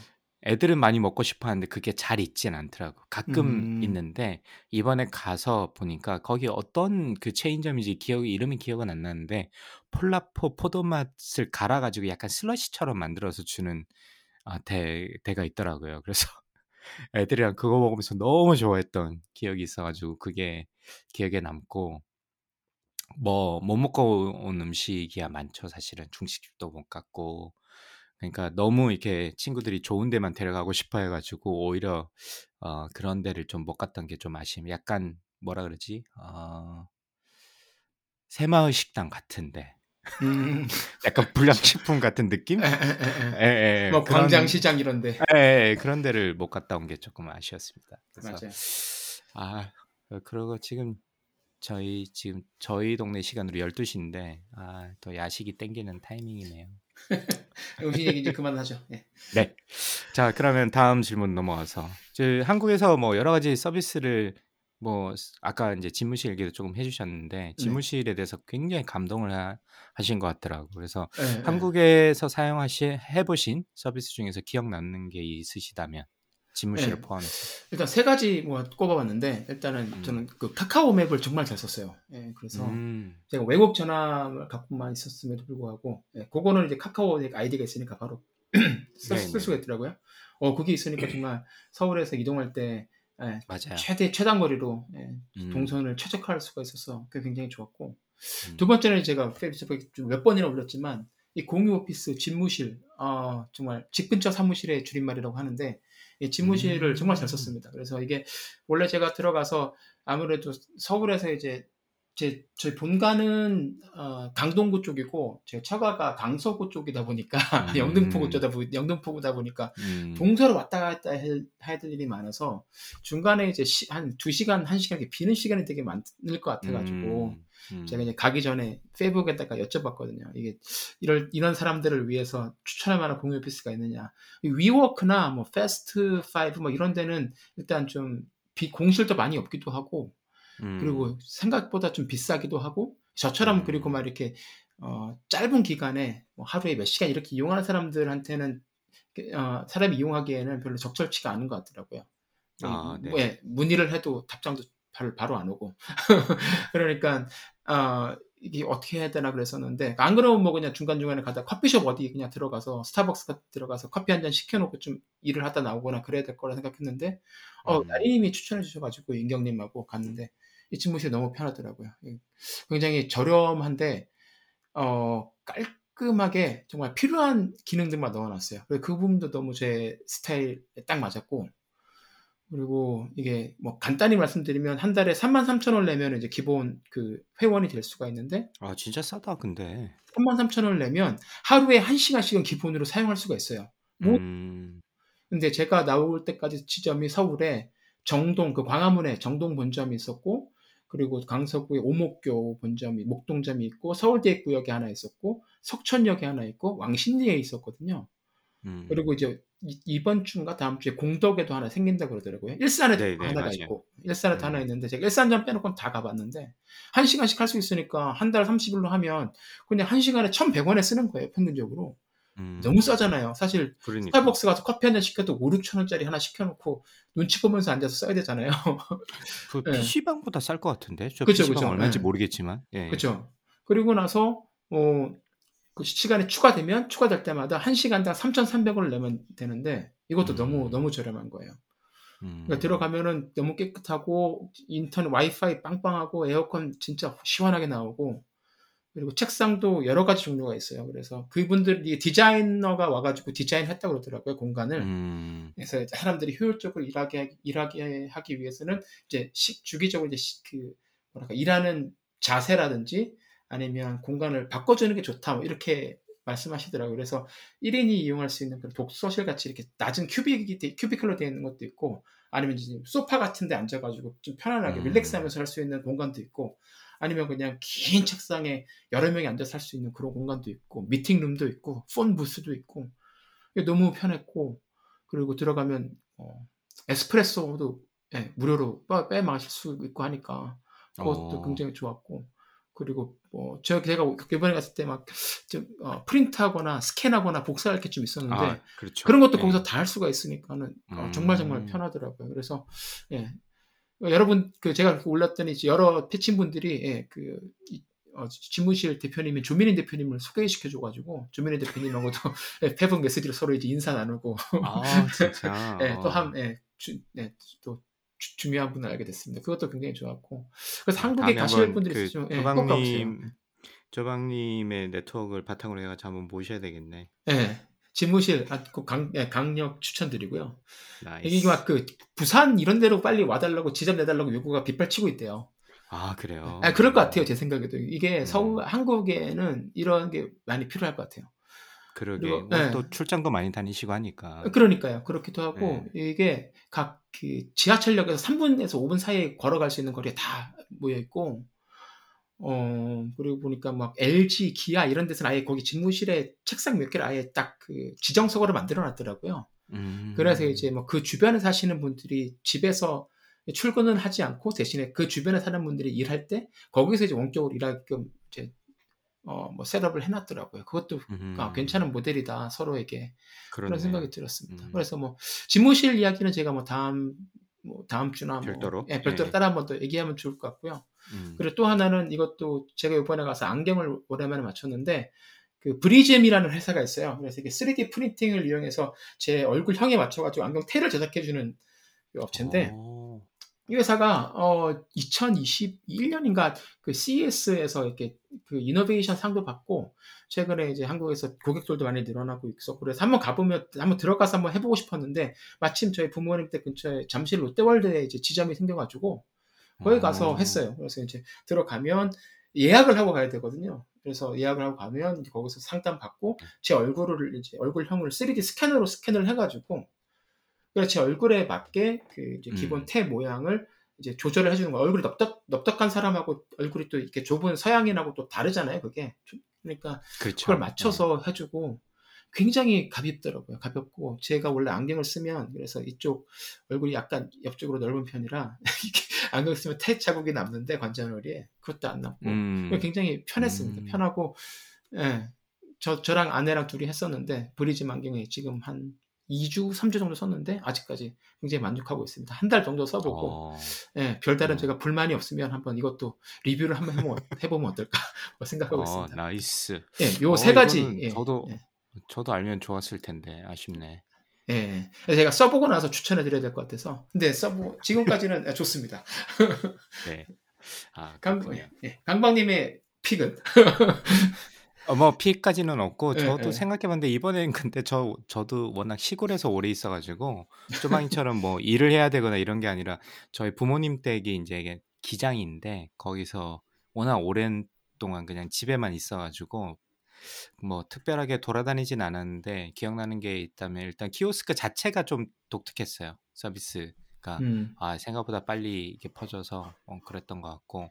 애들은 많이 먹고 싶어 하는데 그게 잘 있진 않더라고. 가끔 음. 있는데 이번에 가서 보니까 거기 어떤 그 체인점인지 기억이 이름이 기억은 안 나는데 폴라포 포도맛을 갈아 가지고 약간 슬러시처럼 만들어서 주는 아, 대, 대가 있더라고요. 그래서 [laughs] 애들이랑 그거 먹으면서 너무 좋아했던 기억이 있어 가지고 그게 기억에 남고 뭐 못 먹고 온 음식이야 많죠. 사실은 중식집도 못 갔고 그러니까 너무 이렇게 친구들이 좋은 데만 데려가고 싶어 해가지고 오히려 어, 그런 데를 좀 못 갔던 게 좀 아쉬움. 약간 뭐라 그러지? 어, 새마을 식당 같은데 음. [laughs] 약간 불량식품 같은 느낌? 에, 에, 에, 에. 예, 예, 뭐 그런- 광장시장 이런데. 예, 예, 그런 데를 못 갔다 온 게 조금 아쉬웠습니다. 그래서 맞아요. 아 어, 그러고 지금 저희 지금 저희 동네 시간으로 12시인데 아, 또 야식이 땡기는 타이밍이네요. [laughs] 음식 얘기 이제 그만하죠. 예. 네. 자, 그러면 다음 질문 넘어가서 저 한국에서 뭐 여러 가지 서비스를 뭐 아까 이제 집무실 얘기도 조금 해주셨는데 집무실에 대해서 굉장히 감동을 하, 하신 것 같더라고. 그래서 예, 예. 한국에서 사용하시 해보신 서비스 중에서 기억 남는 게 있으시다면 집무실을 네. 포함해서. 일단 세 가지 뭐 꼽아봤는데 일단은 음. 저는 그 카카오 맵을 정말 잘 썼어요. 예, 그래서 음, 제가 외국 전화를 갖고만 있었음에도 불구하고 예, 그거는 이제 카카오 아이디가 있으니까 바로 [clears throat] 쓸, 네네. 쓸 수가 있더라고요. 어 그게 있으니까 정말 서울에서 이동할 때 예, 맞아요. 최대 최단거리로 예, 음, 동선을 최적화할 수가 있어서 그게 굉장히 좋았고 음. 두 번째는 제가 페이스북에 좀몇 번이나 올렸지만 이 공유 오피스 집무실 어, 정말 집 근처 사무실의 줄임말이라고 하는데 이 집무실을 음. 정말 잘 썼습니다. 그래서 이게 원래 제가 들어가서 아무래도 서울에서 이제 제 저희 본가는 어, 강동구 쪽이고 제 처가가 강서구 쪽이다 보니까 [laughs] 음. 영등포구 쪽다 보 영등포구다 보니까 음, 동서로 왔다 갔다 해- 해야 될 일이 많아서 중간에 이제 시- 한 2 시간, 1 시간 이렇게 비는 시간이 되게 많을 것 같아가지고 음, 음. 제가 이제 가기 전에 페이스북에다가 여쭤봤거든요. 이게 이럴, 이런 사람들을 위해서 추천할 만한 공유 오피스가 있느냐. 이 위워크나 뭐 패스트 5뭐 이런 데는 일단 좀 비, 공실도 많이 없기도 하고 음, 그리고 생각보다 좀 비싸기도 하고 저처럼 음. 그리고 막 이렇게 어, 짧은 기간에 뭐 하루에 몇 시간 이렇게 이용하는 사람들한테는 어, 사람이 이용하기에는 별로 적절치가 않은 것 같더라고요. 아, 네. 뭐, 예, 문의를 해도 답장도 바로, 바로 안 오고 [laughs] 그러니까 어, 이게 어떻게 해야 되나 그랬었는데 안 그러면 뭐 그냥 중간 중간에 가다 커피숍 어디 그냥 들어가서 스타벅스 들어가서 커피 한 잔 시켜놓고 좀 일을 하다 나오거나 그래야 될 거라 생각했는데 어, 음. 나리님이 추천해 주셔가지고 인경님하고 갔는데 이 집무실 너무 편하더라고요. 예, 굉장히 저렴한데 어, 깔끔하게 정말 필요한 기능들만 넣어놨어요. 그 부분도 너무 제 스타일에 딱 맞았고 그리고 이게 뭐 간단히 말씀드리면 한 달에 33,000원 내면 이제 기본 그 회원이 될 수가 있는데 아 진짜 싸다 근데. 33,000원을 내면 하루에 1시간씩은 기본으로 사용할 수가 있어요. 뭐 음. 근데 제가 나올 때까지 지점이 서울에 정동 그 광화문에 정동 본점이 있었고 그리고 강서구에 오목교 본점이 목동점이 있고 서울대입구역에 하나 있었고 석천역에 하나 있고 왕십리에 있었거든요. 음. 그리고 이제 이- 이번 주인가 다음 주에 공덕에도 하나 생긴다 그러더라고요. 일산에도 네, 네, 하나가 맞아요. 있고 일산에도 음. 하나 있는데 제가 일산점 빼놓고는 다 가봤는데 한 시간씩 할 수 있으니까 한 달 30일로 하면 그냥 한 시간에 1,100원에 쓰는 거예요 평균적으로. 음. 너무 싸잖아요. 사실 그러니까. 스타벅스 가서 커피 한 잔 시켜도 5, 6천 원짜리 하나 시켜놓고 눈치 보면서 앉아서 써야 되잖아요. [laughs] 그 예. PC방보다 쌀 것 같은데. 저 그쵸, PC방 그쵸. 얼마인지 예. 모르겠지만. 예. 그렇죠. 그리고 나서 어, 그 시간이 추가되면 추가될 때마다 한 시간당 3,300원을 내면 되는데 이것도 음. 너무 너무 저렴한 거예요. 음. 그러니까 들어가면은 너무 깨끗하고 인터넷 와이파이 빵빵하고 에어컨 진짜 시원하게 나오고 그리고 책상도 여러 가지 종류가 있어요. 그래서 그분들이 디자이너가 와가지고 디자인했다고 그러더라고요 공간을. 음. 그래서 사람들이 효율적으로 일하게 일하게 하기 위해서는 이제 시- 주기적으로 이제 시- 그 뭐랄까 일하는 자세라든지 아니면 공간을 바꿔주는 게 좋다 뭐 이렇게 말씀하시더라고요. 그래서 1인이 이용할 수 있는 그런 독서실 같이 이렇게 낮은 큐빅이 돼- 큐비클로 되어 있는 것도 있고 아니면 이제 소파 같은 데 앉아가지고 좀 편안하게 음. 릴렉스 하면서 할 수 있는 공간도 있고 아니면 그냥 긴 책상에 여러 명이 앉아서 할 수 있는 그런 공간도 있고 미팅룸도 있고 폰 부스도 있고 너무 편했고 그리고 들어가면 어, 에스프레소도 예, 무료로 빼, 빼 마실 수 있고 하니까 그것도 어. 굉장히 좋았고 그리고 뭐 제가 제가 이번에 갔을 때 막좀 어, 프린트하거나 스캔하거나 복사할 게 좀 있었는데 아, 그렇죠. 그런 것도 예. 거기서 다 할 수가 있으니까는 어, 음. 정말 정말 편하더라고요. 그래서 예. 여러분 그 제가 이제 여러 패친 분들이 예, 그 이- 어, 집무실 대표님인 조민희 대표님을 소개시켜 줘가지고 조민희 대표님하고도 [laughs] 예, 페북 메시지로 서로 이제 인사 나누고 아, 진짜. [laughs] 예, 또한 예, 주- 예, 또 주- 중요한 분을 알게 됐습니다. 그것도 굉장히 좋았고 그래서 한국에 가실 분들이 그 있으면 예. 조박님 조박님의 네트워크를 바탕으로 해가지고 한번 모셔야 되겠네. 예, 집무실 아, 그 강, 예, 강력 추천드리고요. nice. 이게 막 그 부산 이런 데로 빨리 와달라고 지점 내달라고 요구가 빗발치고 있대요. 아 그래요. 아, 그럴 것 같아요. 제 생각에도 이게 음. 서울 한국에는 이런 게 많이 필요할 것 같아요. 그러게. 그리고, 뭐 네. 또 출장도 많이 다니시고 하니까. 그러니까요. 그렇기도 하고 네. 이게 각 그 지하철역에서 3분에서 5분 사이에 걸어갈 수 있는 거리에 다 모여 있고 어 그리고 보니까 막 LG, 기아 이런 데서는 아예 거기 집무실에 책상 몇 개를 아예 딱 그 지정석으로 만들어 놨더라고요. 음. 그래서 이제 뭐 그 주변에 사시는 분들이 집에서 출근은 하지 않고 대신에 그 주변에 사는 분들이 일할 때 거기서 이제 원격으로 일하게끔 이제 어 뭐 셋업을 해놨더라고요. 그것도 음. 아, 괜찮은 모델이다 서로에게 그런 그렇네요. 생각이 들었습니다. 음. 그래서 뭐 집무실 이야기는 제가 뭐 다음 뭐 다음 주나 뭐 별도로? 예, 별도로 예. 따라 한번 더 얘기하면 좋을 것 같고요. 음. 그리고 또 하나는 이것도 제가 이번에 가서 안경을 오랜만에 맞췄는데 그 브리즘이라는 회사가 있어요. 그래서 이게 3D 프린팅을 이용해서 제 얼굴형에 맞춰가지고 안경 테를 제작해주는 그 업체인데 오. 이 회사가 어 2021년인가 그 CES에서 이렇게 그 이노베이션 상도 받고 최근에 이제 한국에서 고객들도 많이 늘어나고 있어. 그래서 한번 가보면 한번 들어가서 한번 해보고 싶었는데 마침 저희 부모님 댁 근처에 잠실 롯데월드에 이제 지점이 생겨가지고 거기 가서 어. 했어요. 그래서 이제 들어가면 예약을 하고 가야 되거든요. 그래서 예약을 하고 가면 이제 거기서 상담 받고 제 얼굴을 이제 얼굴형을 3D 스캐너로 스캔을 해가지고 그래서 제 얼굴에 맞게 그 이제 기본 음. 태 모양을 이제 조절을 해주는 거. 얼굴이 넙덕 넙덕한 사람하고 얼굴이 또 이렇게 좁은 서양인하고 또 다르잖아요. 그게 그러니까 그렇죠. 그걸 맞춰서 해주고 굉장히 가볍더라고요. 가볍고 제가 원래 안경을 쓰면 그래서 이쪽 얼굴이 약간 옆쪽으로 넓은 편이라 [laughs] 이렇게 안경 쓰면 태 자국이 남는데 관자놀이에 그것도 안 남고 음. 굉장히 편했습니다. 음. 편하고 예. 저 저랑 아내랑 둘이 했었는데 브리즘 안경이 지금 한 2주, 3주 정도 썼는데 아직까지 굉장히 만족하고 있습니다. 한 달 정도 써보고 어. 예, 별다른 어. 제가 불만이 없으면 한번 이것도 리뷰를 한번 해보면, [laughs] 해보면 어떨까 [laughs] 뭐 생각하고 어, 있습니다. nice. 예, 요 어, 세 가지. 예, 저도 예, 저도 알면 좋았을 텐데 아쉽네. 예. 그래서 제가 써보고 나서 추천해드려야 될 것 같아서. 근데 써보 지금까지는 [laughs] 좋습니다. 네. 아, 강, 그렇군요. 예, 강박님의 pick은 어 뭐 피해까지는 없고 예, 저도 예. 생각해 봤는데 이번엔 근데 저 저도 워낙 시골에서 오래 있어 가지고 쪼방이처럼 뭐 일을 해야 되거나 이런 게 아니라 저희 부모님 댁이 인제 이게 기장인데 거기서 워낙 오랜 동안 그냥 집에만 있어 가지고 뭐 특별하게 돌아다니진 않았는데 기억나는 게 있다면 일단 키오스크 자체가 좀 독특했어요. 서비스가 음. 아 생각보다 빨리 이렇게 퍼져서 어 그랬던 것 같고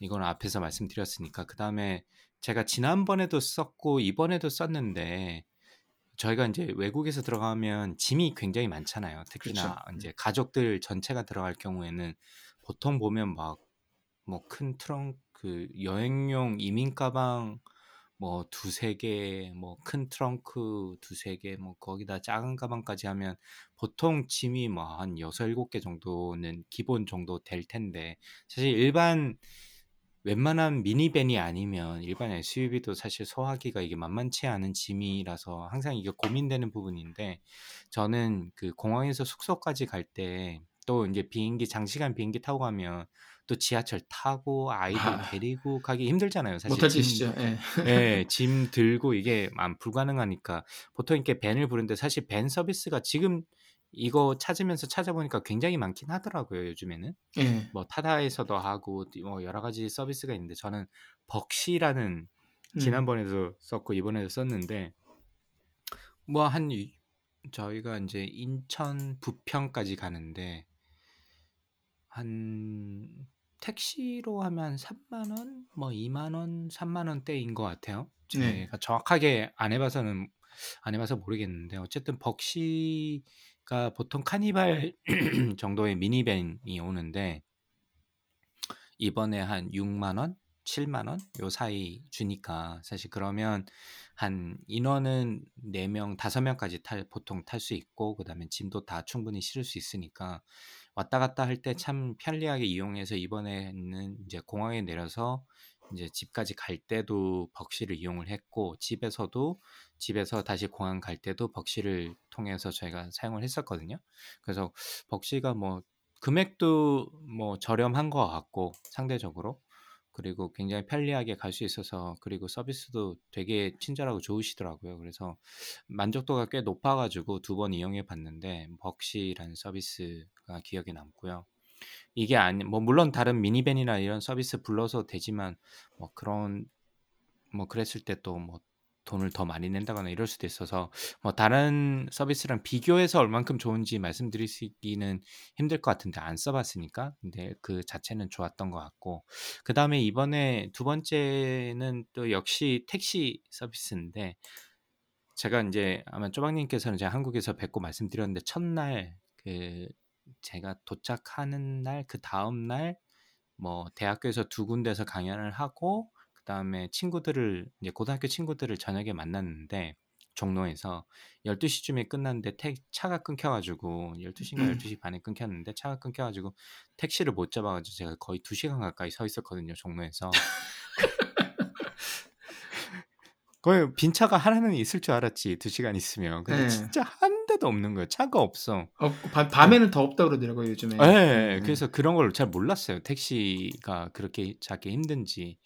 이거는 앞에서 말씀드렸으니까 그다음에 제가 지난번에도 썼고 이번에도 썼는데 저희가 인제 외국에서 들어가면 짐이 굉장히 많잖아요. 특히나 그렇죠. 음. 인제 가족들 전체가 들어갈 경우에는 보통 보면 막 뭐 큰 트렁크 여행용 이민 가방 뭐2-3개뭐 큰 트렁크 2-3개뭐 거기다 작은 가방까지 하면 보통 짐이 뭐한 6-7개 정도는 기본 정도 될 텐데 사실 일반 웬만한 미니밴이 아니면 일반 SUV도 사실 소화하기가 이게 만만치 않은 짐이라서 항상 이게 고민되는 부분인데 저는 그 공항에서 숙소까지 갈 때또 인제 비행기 장시간 비행기 타고 가면 또 지하철 타고 아이들 아. [laughs] 데리고 가기 힘들잖아요. 사실 짐 짓이죠. 예. 예. [laughs] 짐 들고 이게 안 불가능하니까 보통 이렇게 밴을 부르는데 사실 밴 서비스가 지금 이거 찾으면서 찾아보니까 굉장히 많긴 하더라고요, 요즘에는. 예. 뭐 타다에서도 하고 띠뭐 여러 가지 서비스가 있는데 저는 벅시라는 음. 지난번에도 썼고 이번에도 썼는데 뭐한이 저희가 인제 인천 부평까지 가는데 한 택시로 하면 한 3만 원 뭐 2만 원, 3만 원대인 것 같아요. 네. 제가 정확하게 안 해 봐서는 안 해 봐서 모르겠는데 어쨌든 벅시 가 보통 카니발 [clears throat] 정도의 미니밴이 오는데 이번에 한 6만 원, 7만 원 요 사이 주니까 사실 그러면 한 인원은 4 명, 5 명까지 탈 보통 탈 수 있고 그다음에 짐도 다 충분히 실을 수 있으니까 왔다 갔다 할 때 참 편리하게 이용해서 이번에는 인제 공항에 내려서 인제 집까지 갈 때도 벅시를 이용을 했고 집에서도 집에서 다시 공항 갈 때도 벅시를 통해서 저희가 사용을 했었거든요. 그래서 벅시가 뭐 금액도 뭐 저렴한 것 같고 상대적으로 그리고 굉장히 편리하게 갈 수 있어서 그리고 서비스도 되게 친절하고 좋으시더라고요. 그래서 만족도가 꽤 높아 가지고 2번 이용해 봤는데 벅시라는 서비스가 기억에 남고요. 이게 아니 뭐 물론 다른 미니밴이나 이런 서비스 불러서 되지만 뭐 그런 뭐 그랬을 때 또 뭐 돈을 더 많이 낸다거나 이럴 수도 있어서 뭐 다른 서비스랑 비교해서 얼만큼 좋은지 말씀드리기는 힘들 것 같은데 안 써 봤으니까. 근데 그 자체는 좋았던 것 같고 그 다음에 이번에 두 번째는 또 역시 택시 서비스인데 제가 인제 아마 쪼박님께서는 제가 한국에서 뵙고 말씀드렸는데 첫날 그 제가 도착하는 날 그 다음 날 뭐 대학교에서 2 군데서 강연을 하고 그다음에 친구들을 이제 고등학교 친구들을 저녁에 만났는데 종로에서 12 시쯤에 끝났는데 택 차가 끊겨 가지고 12 인가 12시 반에 끊겼는데 차가 끊겨 가지고 택시를 못 잡아 가지고 제가 거의 2 시간 가까이 서 있었거든요, 종로에서. [laughs] 거의 빈 차가 하나는 있을 줄 알았지 2 시간 있으면. 근데 예. 진짜 한 대도 없는 거예요. 차가 없어. 밤그 밤에는 더 없다고 그러더라고요, 요즘에. 예. 예. 그래서 그런 걸 잘 몰랐어요. 택시가 그렇게 잡기 힘든지.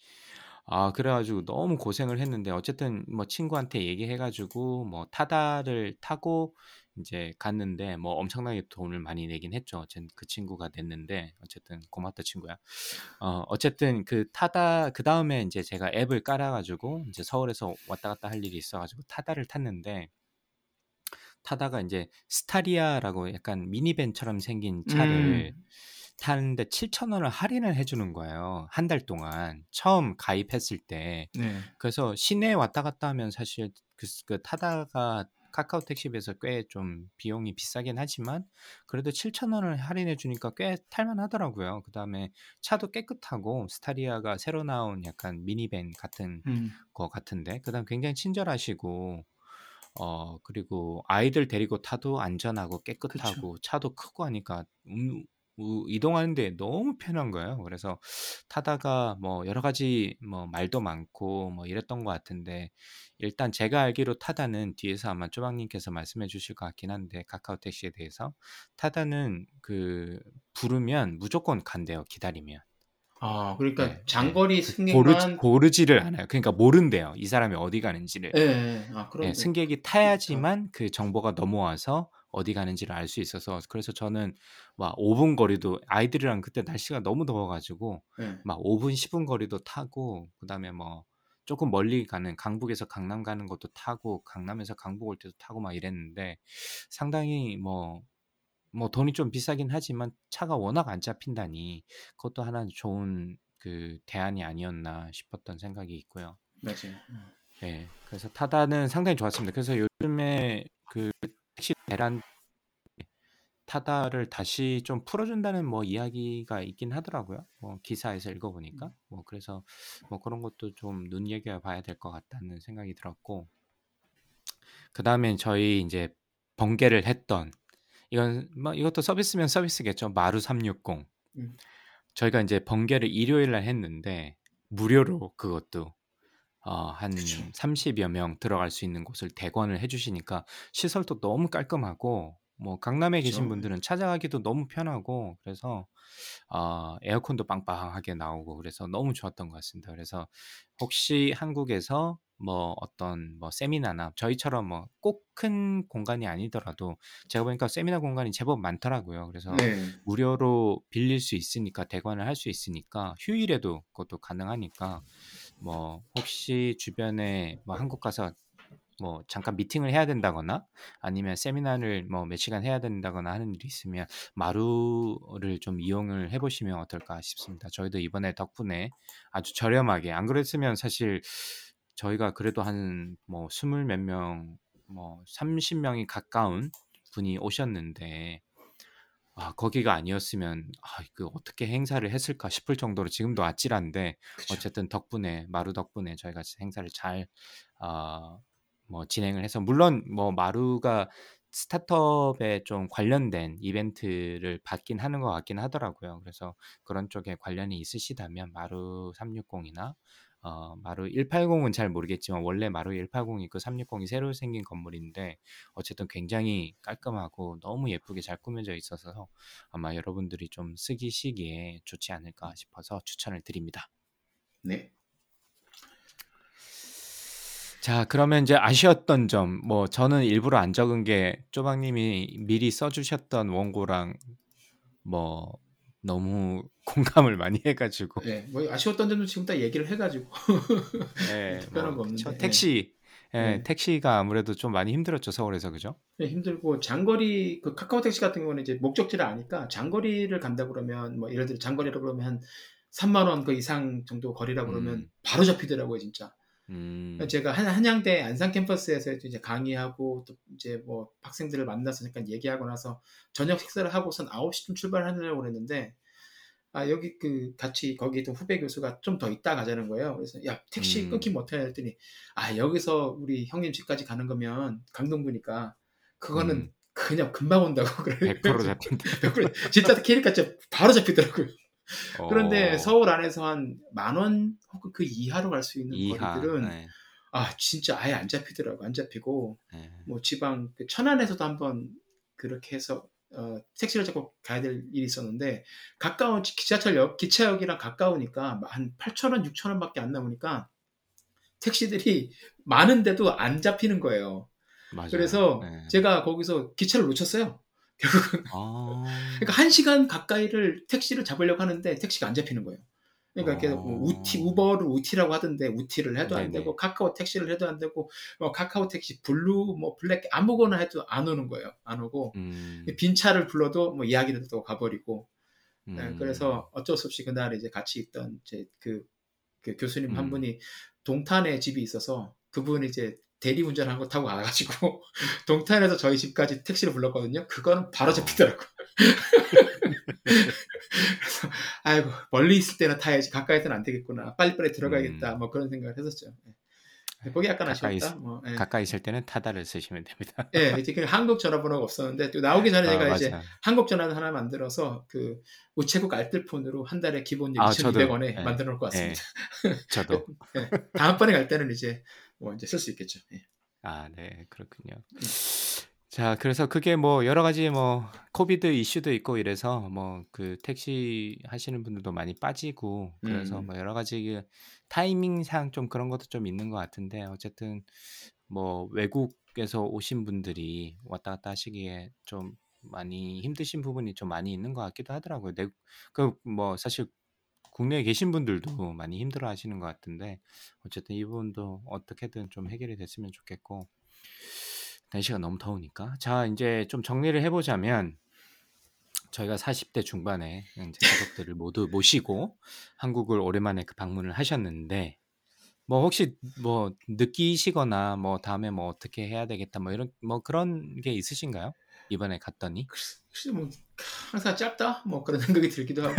아 그래 가지고 너무 고생을 했는데 어쨌든 뭐 친구한테 얘기해 가지고 뭐 타다를 타고 인제 갔는데 뭐 엄청나게 돈을 많이 내긴 했죠. 어쨌든 그 친구가 냈는데 어쨌든 고맙다 친구야. 어 어쨌든 그 타다 그 다음에 인제 제가 앱을 깔아 가지고 인제 서울에서 왔다 갔다 할 일이 있어 가지고 타다를 탔는데 타다가 인제 스타리아라고 약간 미니밴처럼 생긴 차를 음. 타는데 7,000 원을 할인을 해 주는 거예요, 한 달 동안 처음 가입했을 때. 네. 그래서 시내 왔다 갔다 하면 사실 그스그 타다가 카카오 택시에 비해서 꽤 좀 비용이 비싸긴 하지만 그래도 7,000 원을 할인해 주니까 꽤 탈 만하더라고요. 그 다음에 차도 깨끗하고 스타리아가 새로 나온 약간 미니밴 같은 음. 거 같은데 그다음에 굉장히 친절하시고 어 그리고 아이들 데리고 타도 안전하고 그쵸. 깨끗하고 차도 크고 하니까 음 우 이동하는 데 너무 편한 거예요. 그래서 타다가 뭐 여러 가지 뭐 말도 많고 뭐 이랬던 것 같은데 일단 제가 알기로 타다는 뒤에서 아마 쪼박님께서 말씀해 주실 것 같긴 한데 카카오 택시에 대해서 타다는 그 부르면 무조건 간대요, 기다리면. 아, 그러니까 네, 장거리 고르지, 승객만 고르지를 않아요. 그러니까 모른대요. 이 사람이 어디 가는지를. 예, 예. 아, 예, 그런데 승객이 타야지만 그 정보가 넘어와서 어디 가는지를 알 수 있어서 그래서 저는 막 5분 거리도 아이들이랑 그때 날씨가 너무 더워가지고 예. 막 5분 10분 거리도 타고 그다음에 뭐 조금 멀리 가는 강북에서 강남 가는 것도 타고 강남에서 강북 올 때도 타고 막 이랬는데 상당히 뭐 뭐 돈이 좀 비싸긴 하지만 차가 워낙 안 잡힌다니 그것도 하나 좋은 그 대안이 아니었나 싶었던 생각이 있고요. 맞아요. 음. 네, 그래서 타다는 상당히 좋았습니다. 그래서 요즘에 그 택시 대란 타다를 다시 좀 풀어준다는 뭐 이야기가 있긴 하더라고요. 뭐 기사에서 읽어보니까 뭐 그래서 뭐 그런 것도 좀 눈여겨봐야 될 것 같다는 생각이 들었고 그 다음에 저희 이제 번개를 했던 이건 뭐 이것도 서비스면 서비스겠죠. 마루 360 음. 저희가 이제 번개를 일요일 날 했는데 무료로 그것도 어, 한 그쵸. 30여 명 들어갈 수 있는 곳을 대관을 해주시니까 시설도 너무 깔끔하고 뭐 강남에 계신 그쵸. 분들은 찾아가기도 너무 편하고 그래서 어, 에어컨도 빵빵하게 나오고 그래서 너무 좋았던 것 같습니다. 그래서 혹시 한국에서 뭐 어떤 뭐 세미나나 저희처럼 뭐 꼭 큰 공간이 아니더라도 제가 보니까 세미나 공간이 제법 많더라고요. 그래서 네. 무료로 빌릴 수 있으니까 대관을 할 수 있으니까 휴일에도 그것도 가능하니까 뭐 혹시 주변에 뭐 한국 가서 뭐 잠깐 미팅을 해야 된다거나 아니면 세미나를 뭐 몇 시간 해야 된다거나 하는 일이 있으면 마루를 좀 이용을 해보시면 어떨까 싶습니다. 저희도 이번에 덕분에 아주 저렴하게 안 그랬으면 사실 저희가 그래도 한 뭐 스물 몇 명, 뭐 30명이 가까운 분이 오셨는데 아, 거기가 아니었으면 아, 그 어떻게 행사를 했을까 싶을 정도로 지금도 아찔한데 그쵸. 어쨌든 덕분에 마루 덕분에 저희가 행사를 잘 어, 뭐 진행을 해서 물론 뭐 마루가 스타트업에 좀 관련된 이벤트를 받긴 하는 것 같긴 하더라고요. 그래서 그런 쪽에 관련이 있으시다면 마루 360이나 어, 마루 180은 잘 모르겠지만 원래 마루 180이 그 360이 새로 생긴 건물인데 어쨌든 굉장히 깔끔하고 너무 예쁘게 잘 꾸며져 있어서 아마 여러분들이 좀 쓰기 시기에 좋지 않을까 싶어서 추천을 드립니다. 네. 자, 그러면 이제 아쉬웠던 점, 뭐 저는 일부러 안 적은 게 쪼박님이 미리 써 주셨던 원고랑 뭐 너무 [laughs] 공감을 많이 해 가지고, 예. 뭐 아쉬웠던 점도 지금 딱 얘기를 해 가지고 예, [laughs] [laughs] 특별한 뭐 거. 없는데. 예. 택시, 예, 예. 택시가 아무래도 좀 많이 힘들었죠 서울에서 그죠? 네, 힘들고 장거리 그 카카오 택시 같은 경우는 이제 목적지를 아니까 장거리를 간다 그러면 뭐 예를 들어 장거리라고 그러면 한 3만 원그 이상 정도 거리라 그러면 음. 바로 잡히더라고요 진짜. 음, 제가 한, 한양대 안산 캠퍼스에서 이제 강의하고 또 이제 뭐 학생들을 만나서 잠깐 얘기하고 나서 저녁 식사를 하고선 9시쯤 출발하려고 그랬는데 아 여기 그 같이 거기 있던 후배 교수가 좀 더 있다 가자는 거예요. 그래서 야 택시 음. 끊기면 어떡하냐 했더니 아 여기서 우리 형님 집까지 가는 거면 강동구니까 그거는 음. 그냥 금방 온다고 [laughs] 그래. 100% 잡힌다. 100% 진짜 진짜 바로 잡히더라고요. 그런데 어, 서울 안에서 한 만 원 혹은 그 이하로 갈 수 있는 이하, 거리들은 네, 아 진짜 아예 안 잡히더라고 안 잡히고 네. 뭐 지방 그 천안에서도 한번 그렇게 해서 어, 택시를 잡고 가야 될 일이 있었는데 가까운 지- 기차철역 기차역이랑 가까우니까 한 8천 원 6천 원밖에 안 나오니까 택시들이 많은데도 안 잡히는 거예요. 맞아요. 그래서 네. 제가 거기서 기차를 놓쳤어요. 결국은 아, [laughs] 그러니까 한 시간 가까이를 택시를 잡으려고 하는데 택시가 안 잡히는 거예요. 그러니까 이렇게 어. 뭐 우티 우버를 우티라고 하던데 우티를 해도 안 네네. 되고 카카오 택시를 해도 안 되고 뭐 카카오 택시 블루 뭐 블랙 아무거나 해도 안 오는 거예요. 안 오고 음, 빈 차를 불러도 뭐 이야기를 듣고 가버리고 네, 음, 그래서 어쩔 수 없이 그날 이제 같이 있던 이제 그, 그 교수님 한 음. 분이 동탄에 집이 있어서 그분이 이제 대리 운전한 거 타고 가가지고 [laughs] 동탄에서 저희 집까지 택시를 불렀거든요. 그거는 바로 어. 잡히더라고. 그래서 [laughs] 아이고 멀리 있을 때는 타야지 가까이서는 안 되겠구나. 빨리빨리 들어가야겠다. 뭐 그런 생각을 했었죠. 예. 거기 약간 음. 가까이 아쉬웠다. 있- 뭐, 예. 가까이 있을 때는 타다를 쓰시면 됩니다. 예, 이제 그 한국 전화번호가 없었는데 또 나오기 전에 아, 제가 이제 맞아. 한국 전화를 하나 만들어서 그 우체국 알뜰폰으로 한 달에 기본 아, 저도, 2,200원에 예, 만들어 놓을 것 같습니다. 저도. [laughs] 예, 다음번에 갈 때는 이제 뭐 이제 쓸 수 있겠죠. 예. 아, 네, 그렇군요. 자, 그래서 그게 뭐 여러 가지 뭐 코비드 이슈도 있고 이래서 뭐 그 택시 하시는 분들도 많이 빠지고 그래서 음. 뭐 여러 가지 그 타이밍상 좀 그런 것도 좀 있는 것 같은데 어쨌든 뭐 외국에서 오신 분들이 왔다 갔다 하시기에 좀 많이 힘드신 부분이 좀 많이 있는 것 같기도 하더라고요. 내, 그 뭐 사실 국내에 계신 분들도 많이 힘들어 하시는 것 같은데 어쨌든 이 부분도 어떻게든 좀 해결이 됐으면 좋겠고 날씨가 너무 더우니까. 자, 이제 좀 정리를 해보자면 저희가 40대 중반에 이제 가족들을 모두 모시고 한국을 오랜만에 그 방문을 하셨는데 뭐 혹시 뭐 느끼시거나 뭐 다음에 뭐 어떻게 해야 되겠다 뭐 이런 뭐 그런 게 있으신가요? 이번에 갔더니 글쎄 뭐 항상 짧다 뭐 그런 [laughs] 생각이 들기도 하고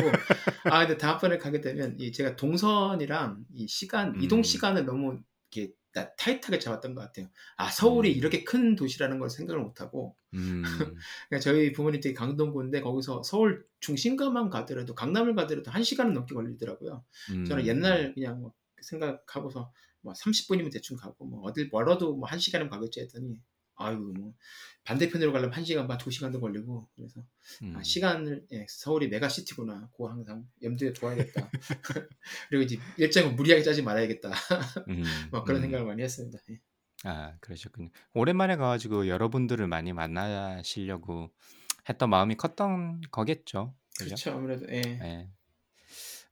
아 근데 다음번에 가게 되면 이 제가 동선이랑 이 시간 이동 음. 시간을 너무 이렇게 나- 타이트하게 잡았던 것 같아요. 아 서울이 음. 이렇게 큰 도시라는 걸 생각을 못하고 음, [laughs] 그러니까 저희 부모님 댁이 강동구인데 거기서 서울 중심가만 가더라도 강남을 가더라도 한 시간은 넘게 걸리더라고요. 저는 음, 옛날 그냥 뭐 생각하고서 뭐 30분이면 대충 가고 뭐 어딜 멀어도 뭐 한 시간은 가겠지 했더니 아유 뭐 반대편으로 가려면 한 시간 반두 시간도 걸리고 그래서 음. 아, 시간을 예, 서울이 메가시티구나 그거 항상 염두에 둬야겠다 [laughs] 그리고 이제 일정을 무리하게 짜지 말아야겠다 음, 뭐 그런 음. 생각을 많이 했습니다 예. 아, 그러셨군요. 오랜만에 가가지고 여러분들을 많이 만나시려고 했던 마음이 컸던 거겠죠. 그죠? 그렇죠 아무래도 예. 예.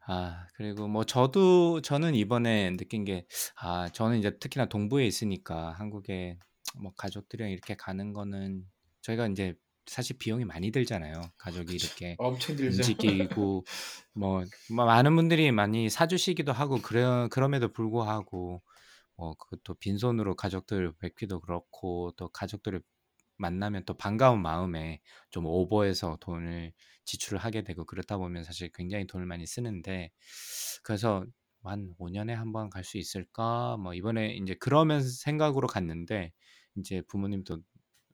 아, 그리고 뭐 저도 저는 이번에 느낀 게, 아, 저는 이제 특히나 동부에 있으니까 한국에 뭐 가족들이랑 이렇게 가는 거는 저희가 이제 사실 비용이 많이 들잖아요. 가족이 이렇게 움직이고 [laughs] 뭐, 뭐 많은 분들이 많이 사주시기도 하고 그래 그럼에도 불구하고 뭐 그것도 빈손으로 가족들 뵙기도 그렇고 또 가족들을 만나면 또 반가운 마음에 좀 오버해서 돈을 지출을 하게 되고 그렇다 보면 사실 굉장히 돈을 많이 쓰는데 그래서 한 5년에 한 번 갈 수 있을까? 뭐 이번에 이제 그러면서 생각으로 갔는데 이제 부모님도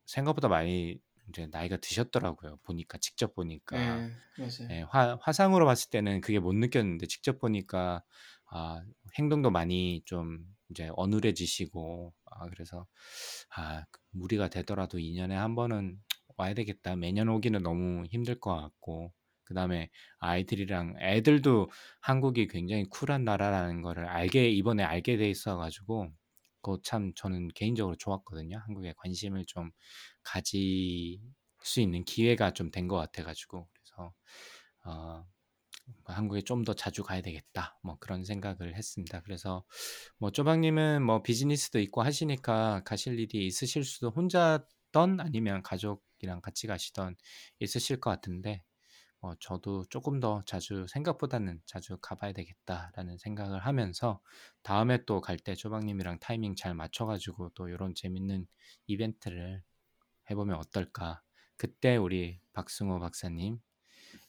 생각보다 많이 이제 나이가 드셨더라고요. 보니까 직접 보니까 예, 맞아요 예, 화, 화상으로 봤을 때는 그게 못 느꼈는데 직접 보니까 아, 행동도 많이 좀 이제 어눌해지시고 아, 그래서 아, 무리가 되더라도 2년에 한 번은 와야 되겠다. 매년 오기는 너무 힘들 것 같고 그다음에 아이들이랑 애들도 한국이 굉장히 쿨한 나라라는 거를 알게 이번에 알게 돼 있어 가지고 그거 참 저는 개인적으로 좋았거든요. 한국에 관심을 좀 가질 수 있는 기회가 좀 된 것 같아 가지고 그래서 어, 한국에 좀 더 자주 가야 되겠다. 뭐 그런 생각을 했습니다. 그래서 뭐 쪼박님은 뭐 비즈니스도 있고 하시니까 가실 일이 있으실 수도 혼자던 아니면 가족이랑 같이 가시던 있으실 것 같은데 어, 저도 조금 더 자주 생각보다는 자주 가봐야 되겠다라는 생각을 하면서 다음에 또 갈 때 쪼박님이랑 타이밍 잘 맞춰가지고 또 이런 재밌는 이벤트를 해보면 어떨까. 그때 우리 박승호 박사님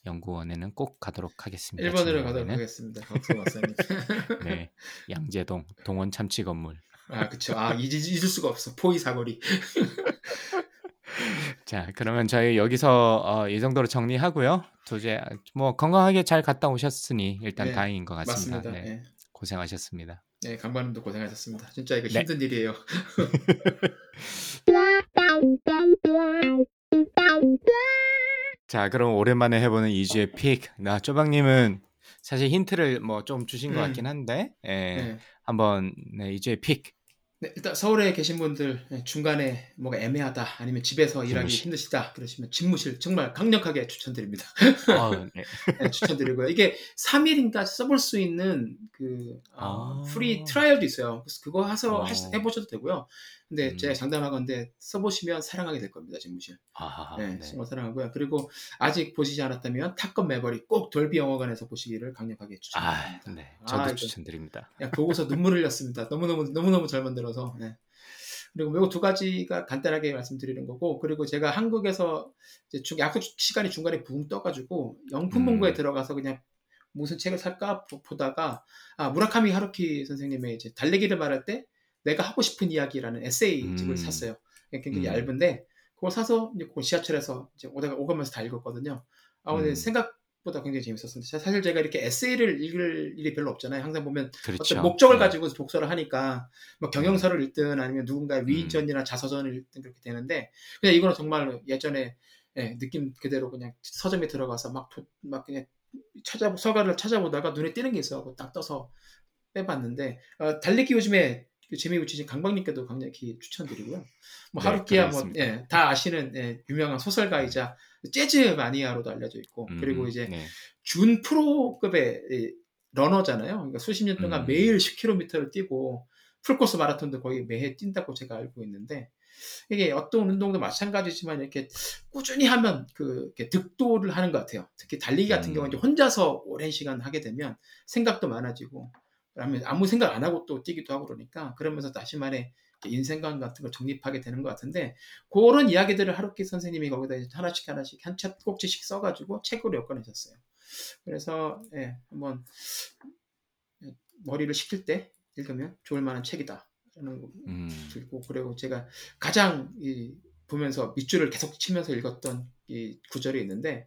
연구원에는 꼭 가도록 하겠습니다. 1번으로 지난 가도록. 하겠습니다 박수 박사님 [laughs] 네, 양재동 동원 참치 건물. 아 그쵸 아 잊을, 잊을 수가 없어 포이 사거리 [laughs] 자, 그러면 저희 여기서 어, 이 정도로 정리하고요. 도저히 뭐 건강하게 잘 갔다 오셨으니 일단 네, 다행인 것 같습니다. 맞습니다 네, 예. 고생하셨습니다. 네, 강반님도 고생하셨습니다. 진짜 이거 네. 힘든 일이에요. [laughs] 자, 그럼 오랜만에 해보는 2주의 픽. 나 쪼박님은 사실 힌트를 뭐 좀 주신 것 음. 같긴 한데, 예, 네. 한번 네, 2주의 pick. 네, 일단 서울에 계신 분들 네, 중간에 뭐가 애매하다 아니면 집에서 일하기 집무실. 힘드시다 그러시면 집무실 정말 강력하게 추천드립니다. 어, [laughs] 네. 네, 추천드리고요. 이게 3일인가 써볼 수 있는 그 어, 아. free trial도 있어요. 그래서 그거 해서 어. 하시- 해보셔도 되고요. 근데 음. 제가 장담하건데 써보시면 사랑하게 될 겁니다. 집무실. 아, 네, 네. 정말 사랑하고요. 그리고 아직 보시지 않았다면 탑건 매버릭 꼭 돌비 영화관에서 보시기를 강력하게 아, 추천드립니다. 네. 저도 아, 추천드립니다. 그냥 보고서 눈물 흘렸습니다. 너무너무 너무너무 잘 만들어서. 네. 그리고 이거 두 가지가 간단하게 말씀드리는 거고 그리고 제가 한국에서 이제 중- 약속 시간이 중간에 붕 떠가지고 영품 본고에 음. 들어가서 그냥 무슨 책을 살까 보- 보다가 아 무라카미 하루키 선생님의 이제 달래기를 말할 때 내가 하고 싶은 이야기라는 에세이집을 음. 샀어요. 굉장히 음. 얇은데 그걸 사서 이제 그걸 지하철에서 이제 오다가 오가면서 다 읽었거든요. 아 근데 음. 생각 책보다 굉장히 재밌었습니다. 사실 제가 이렇게 에세이를 읽을 일이 별로 없잖아요. 항상 보면 그렇죠. 어떤 목적을 네. 가지고 독서를 하니까 뭐 경영서를 읽든 아니면 누군가의 음. 위전이나 자서전을 읽든 그렇게 되는데 그냥 이거는 정말 예전에 예, 느낌 그대로 그냥 서점에 들어가서 막, 도- 막 그냥 찾아 서가를 찾아보다가 눈에 띄는 게 있어갖고 딱 떠서 빼봤는데 어, 달리기 요즘에 그 재미 붙이신 강박님께도 강력히 추천드리고요. 뭐 네, 하루키야 뭐 그렇습니다. 예, 다 아시는 예, 유명한 소설가이자 재즈 마니아로도 알려져 있고 그리고 음, 이제 네. 준 프로급의 이 러너잖아요. 그러니까 수십 년 동안 음. 매일 10km를 뛰고 풀코스 마라톤도 거의 매해 뛴다고 제가 알고 있는데 이게 어떤 운동도 마찬가지지만 이렇게 꾸준히 하면 그 이렇게 득도를 하는 것 같아요. 특히 달리기 같은 음. 경우는 이제 혼자서 오랜 시간 하게 되면 생각도 많아지고 아무 생각 안 하고 또 뛰기도 하고 그러니까 그러면서 다시 말해 인생관 같은 걸 정립하게 되는 것 같은데 그런 이야기들을 하루키 선생님이 거기다 하나씩 하나씩 한책 꼭지씩 써가지고 책으로 엮어내셨어요. 그래서 예, 한번 머리를 식힐 때 읽으면 좋을 만한 책이다. 라는 거 음. 들고 그리고 제가 가장 이, 보면서 밑줄을 계속 치면서 읽었던 이 구절이 있는데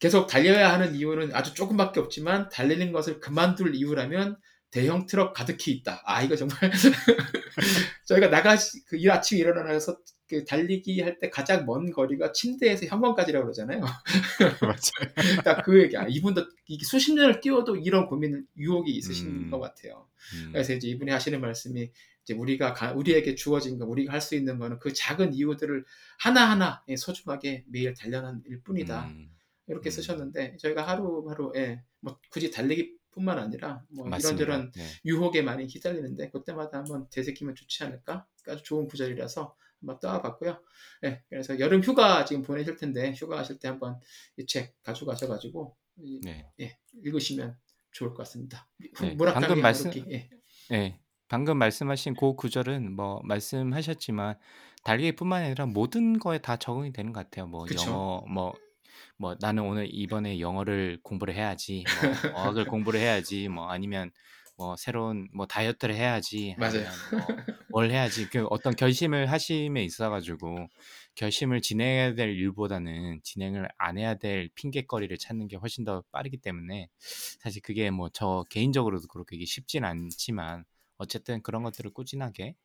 계속 달려야 하는 이유는 아주 조금밖에 없지만 달리는 것을 그만둘 이유라면 대형 트럭 가득히 있다. 아 이거 정말 [laughs] 저희가 나가 그 일 아침 에 일어나서 그 달리기 할 때 가장 먼 거리가 침대에서 현관까지라고 그러잖아요. [laughs] 맞아요. [laughs] 딱 그 얘기야. 이분도 이게 수십 년을 뛰어도 이런 고민 유혹이 있으신 음. 것 같아요. 음. 그래서 이제 이분이 하시는 말씀이 이제 우리가 가- 우리에게 주어진 거, 우리가 할 수 있는 거는 그 작은 이유들을 하나하나 예, 소중하게 매일 단련한 일 뿐이다. 음. 이렇게 음. 쓰셨는데 저희가 하루하루 예, 뭐 굳이 달리기 뿐만 아니라 뭐 맞습니다. 이런저런 네. 유혹에 많이 휘달리는데 그때마다 한번 되새기면 좋지 않을까? 아주 좋은 구절이라서 한번 떠와봤고요. 예, 그래서 여름 휴가 지금 보내실 텐데 휴가 가실 때 한번 이 책 가져가셔가지고 이- 네. 예, 읽으시면 좋을 것 같습니다. 네, 방금 말씀- 예. 네. 방금 말씀하신 그 구절은 뭐 말씀하셨지만 달리기뿐만 아니라 모든 거에 다 적응이 되는 것 같아요. 뭐 그쵸. 영어 뭐 뭐 나는 오늘 이번에 영어를 공부를 해야지, 뭐 어학을 [laughs] 공부를 해야지, 뭐 아니면 뭐 새로운 뭐 다이어트를 해야지, 맞아요. 아니면 [laughs] 뭐뭘 해야지 그 어떤 결심을 하심에 있어가지고 결심을 진행해야 될 일보다는 진행을 안 해야 될 핑계거리를 찾는 게 훨씬 더 빠르기 때문에 사실 그게 뭐 저 개인적으로도 그렇게 쉽진 않지만 어쨌든 그런 것들을 꾸준하게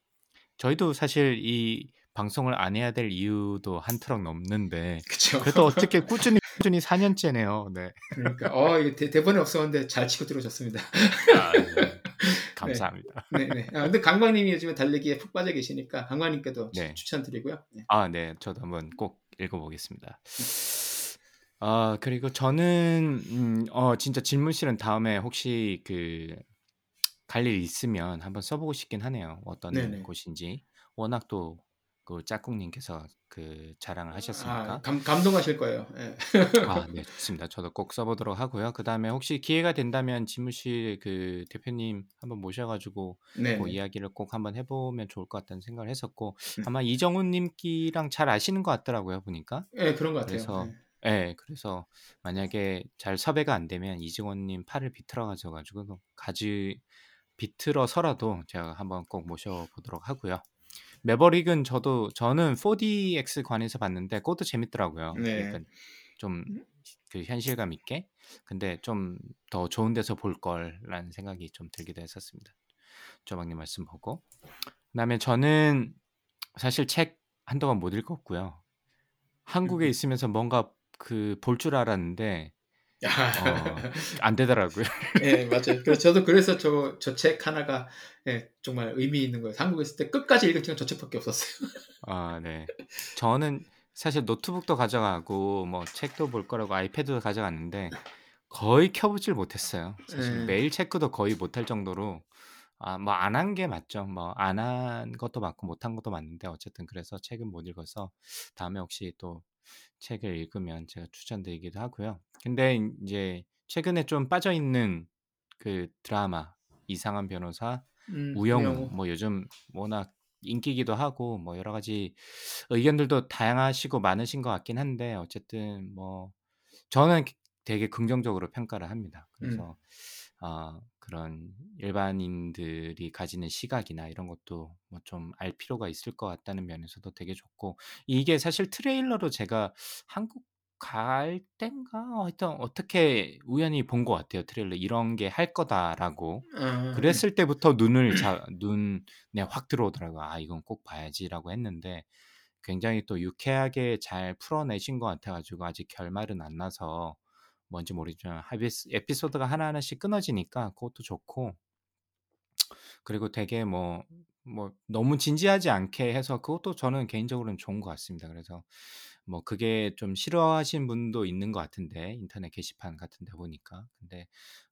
저희도 사실 이 방송을 안 해야 될 이유도 한 트럭 넘는데 [laughs] 그쵸. 그래도 어떻게 꾸준히 꾸준히 4년째네요. 네. 그러니까 어 이게 대, 대본에 없었는데 잘 치고 들어오셨습니다. 아, 네. [laughs] 감사합니다. 네 네. 아, 근데 강광님이 요즘에 달리기에 푹 빠져 계시니까 강광님께도 네. 추천드리고요. 네. 아, 네. 저도 한번 꼭 읽어보겠습니다. 아, 그리고 저는 음, 어 진짜 질문실은 다음에 혹시 그 갈 일 있으면 한번 써보고 싶긴 하네요. 어떤 네네. 곳인지. 워낙 또 그 짝꿍님께서 그 자랑을 하셨으니까. 아, 감, 감동하실 거예요. 예. 아, 네, 좋습니다. 저도 꼭 써보도록 하고요. 그 다음에 혹시 기회가 된다면 지무실 그 대표님 한번 모셔가지고 네. 그 이야기를 꼭 한번 해보면 좋을 것 같다는 생각을 했었고 음. 아마 이정훈님 끼랑 잘 아시는 것 같더라고요 보니까. 예, 그런 것 같아요. 그래서 예. 예, 그래서 만약에 잘 섭외가 안 되면 이정훈님 팔을 비틀어 가져가지고 가지 비틀어서라도 제가 한번 꼭 모셔보도록 하고요. 매버릭은 저도 저는 4DX 관에서 봤는데 그것도 재밌더라고요. 네. 그러니까 좀그 현실감 있게 근데 좀 더 좋은 데서 볼 걸라는 생각이 좀 들기도 했었습니다. 조박님 말씀 보고 그다음에 저는 사실 책 한동안 못 읽었고요. 한국에 음. 있으면서 뭔가 그 볼 줄 알았는데 야. 어, 안 되더라고요. [laughs] 예, 맞아요. 그래서 저도 그래서 저 저 책 하나가 예, 정말 의미 있는 거예요. 한국에 있을 때 끝까지 읽은 책은 저 책밖에 없었어요. [laughs] 아, 네. 저는 사실 노트북도 가져가고 뭐 책도 볼 거라고 아이패드도 가져갔는데 거의 켜보질 못했어요. 사실 네. 메일 체크도 거의 못할 정도로 아, 뭐 안 한 게 맞죠. 뭐 안 한 것도 맞고 못한 것도 맞는데 어쨌든 그래서 책은 못 읽어서 다음에 혹시 또 책을 읽으면 제가 추천드리기도 하고요. 근데 이제 최근에 좀 빠져 있는 그 드라마 이상한 변호사 음, 우영우 우영우. 뭐 요즘 워낙 인기기도 하고 뭐 여러 가지 의견들도 다양하시고 많으신 것 같긴 한데 어쨌든 뭐 저는 되게 긍정적으로 평가를 합니다. 음. 그래서 아 그런 일반인들이 가지는 시각이나 이런 것도 뭐 좀 알 필요가 있을 것 같다는 면에서도 되게 좋고 이게 사실 트레일러로 제가 한국 갈 땐가? 하여튼 어떻게 우연히 본 것 같아요 트레일러. 이런 게 할 거다라고. 어, 그랬을 때부터 눈을 [clears throat] 자, 눈에 확 들어오더라고요. 아 이건 꼭 봐야지라고 했는데 굉장히 또 유쾌하게 잘 풀어내신 것 같아가지고 아직 결말은 안 나서 뭔지 모르지만 하비스- 에피소드가 하나하나씩 끊어지니까 그것도 좋고 그리고 되게 뭐, 뭐 너무 진지하지 않게 해서 그것도 저는 개인적으로는 좋은 것 같습니다. 그래서 뭐 그게 좀 싫어하신 분도 있는 것 같은데 인터넷 게시판 같은 데 보니까 근데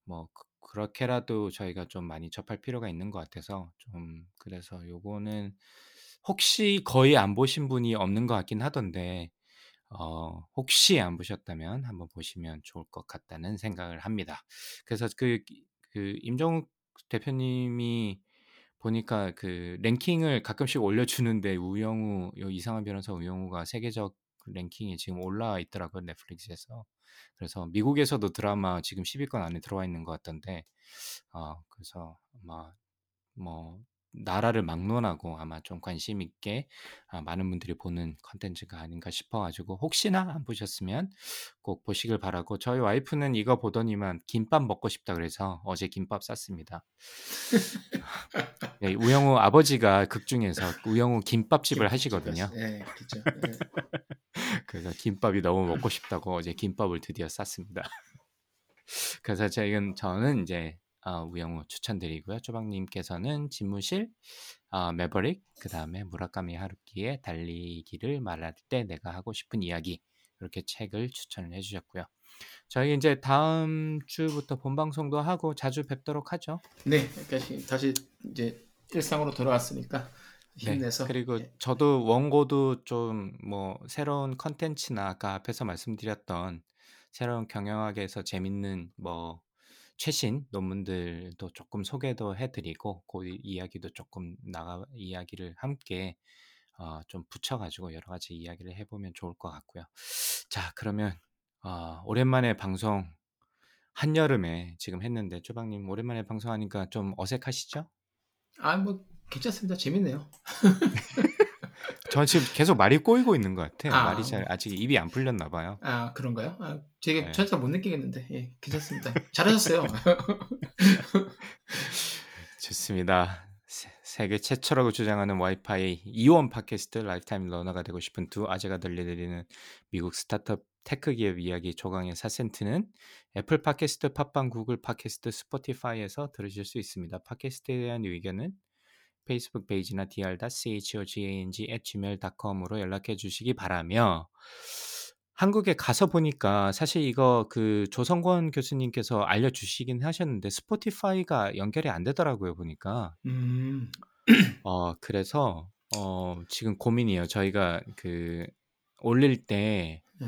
뭐 그- 그렇게라도 저희가 좀 많이 접할 필요가 있는 것 같아서 좀 그래서 요거는 혹시 거의 안 보신 분이 없는 것 같긴 하던데 어, 혹시 안 보셨다면 한번 보시면 좋을 것 같다는 생각을 합니다. 그래서 그, 그 임정욱 대표님이 보니까 그 랭킹을 가끔씩 올려주는데 우영우 요 이상한 변호사 우영우가 세계적 랭킹이 지금 올라와 있더라고요 넷플릭스에서. 그래서 미국에서도 드라마 지금 10위권 안에 들어와 있는 것 같던데, 어, 그래서 아마 뭐 나라를 막론하고 아마 좀 관심 있게 아, 많은 분들이 보는 컨텐츠가 아닌가 싶어가지고 혹시나 안 보셨으면 꼭 보시길 바라고 저희 와이프는 이거 보더니만 김밥 먹고 싶다 그래서 어제 김밥 쌌습니다. 네, 우영우 아버지가 극 중에서 우영우 김밥집을 하시거든요. 네, 그렇죠. 네. 그래서 김밥이 너무 먹고 싶다고 어제 김밥을 드디어 쌌습니다. [laughs] 그래서 저희는 저는 이제 어, 우영우 추천드리고요. 조박님께서는 집무실, 어, 매버릭, 그 다음에 무라카미 하루키의 달리기를 말할 때 내가 하고 싶은 이야기 이렇게 책을 추천을 해주셨고요. 저희 이제 다음 주부터 본 방송도 하고 자주 뵙도록 하죠. 네, 다시 다시 이제 일상으로 돌아왔으니까 힘내서. 네, 그리고 네. 저도 원고도 좀 뭐 새로운 컨텐츠나 아까 앞에서 말씀드렸던 새로운 경영학에서 재밌는 뭐 최신 논문들도 조금 소개도 해드리고 그 이야기도 조금 나가 이야기를 함께 어, 좀 붙여가지고 여러 가지 이야기를 해보면 좋을 것 같고요. 자 그러면 어, 오랜만에 방송 한여름에 지금 했는데 쪼박님 오랜만에 방송하니까 좀 어색하시죠? 아, 뭐 괜찮습니다. 재밌네요. [laughs] 저 지금 계속 말이 꼬이고 있는 것 같아요. 아. 말이 잘 아직 입이 안 풀렸나 봐요. 아, 그런가요? 아, 되게 네. 전혀 못 느끼겠는데. 예, 괜찮습니다. 잘하셨어요. [laughs] 좋습니다. 세- 세계 최초라고 주장하는 와이파이 이원 팟캐스트 lifetime learner가 되고 싶은 두 아재가 들려드리는 미국 스타트업 tech 기업 이야기 조강의 4센트는 애플 팟캐스트, 팟빵, 구글 팟캐스트, 스포티파이에서 들으실 수 있습니다. 팟캐스트에 대한 의견은 페이스북 페이지나 dr.chogang@gmail.com으로 연락해 주시기 바라며 한국에 가서 보니까 사실 이거 그 조성권 교수님께서 알려 주시긴 하셨는데 스포티파이가 연결이 안 되더라고요 보니까. 음, 어 그래서 어 지금 고민이에요. 저희가 그 올릴 때 네.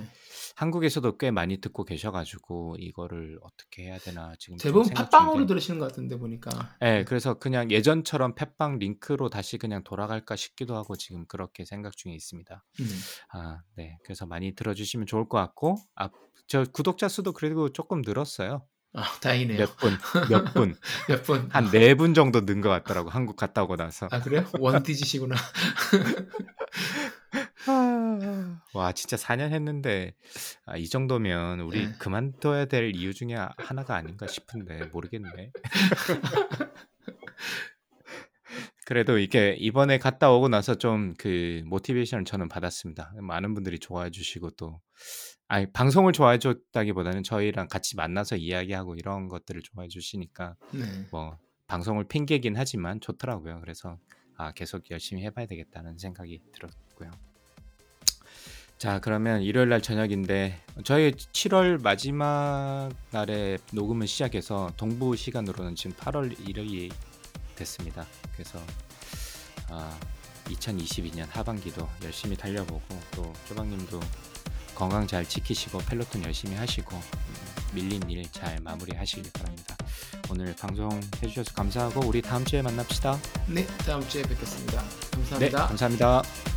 한국에서도 꽤 많이 듣고 계셔가지고 이거를 어떻게 해야 되나 지금 좀 대부분 팟빵으로 들으시는 것 같은데 보니까. 네, 그래서 그냥 예전처럼 팟빵 링크로 다시 그냥 돌아갈까 싶기도 하고 지금 그렇게 생각 중에 있습니다. 음. 아, 네. 그래서 많이 들어주시면 좋을 것 같고, 아, 저 구독자 수도 그래도 조금 늘었어요. 아, 다행이네요. 몇 분, 몇 분, [laughs] 몇 분? 한 네 분 정도 는 것 같더라고. 한국 갔다 오고 나서. 아, 그래요? 원디지시구나. [laughs] [laughs] 와, 진짜 4년 했는데 아, 이 정도면 우리 네. 그만둬야 될 이유 중에 하나가 아닌가 싶은데 모르겠네. [laughs] 그래도 이게 이번에 갔다 오고 나서 좀 그 모티베이션을 저는 받았습니다. 많은 분들이 좋아해 주시고 또 아니 방송을 좋아해 줬다기보다는 저희랑 같이 만나서 이야기하고 이런 것들을 좋아해 주시니까 네. 뭐 방송을 핑계긴 하지만 좋더라고요. 그래서 아 계속 열심히 해봐야 되겠다는 생각이 들었고요. 자 그러면 일요일 날 저녁인데 저희 7월 마지막 날에 녹음을 시작해서 동부 시간으로는 지금 8월 1일이 됐습니다. 그래서 아, 2022년 하반기도 열심히 달려보고 또 조박님도 건강 잘 지키시고 펠로톤 열심히 하시고 음, 밀린 일 잘 마무리하시길 바랍니다. 오늘 방송 해주셔서 감사하고 우리 다음 주에 만납시다. 네, 다음 주에 뵙겠습니다. 네, 감사합니다. 감사합니다.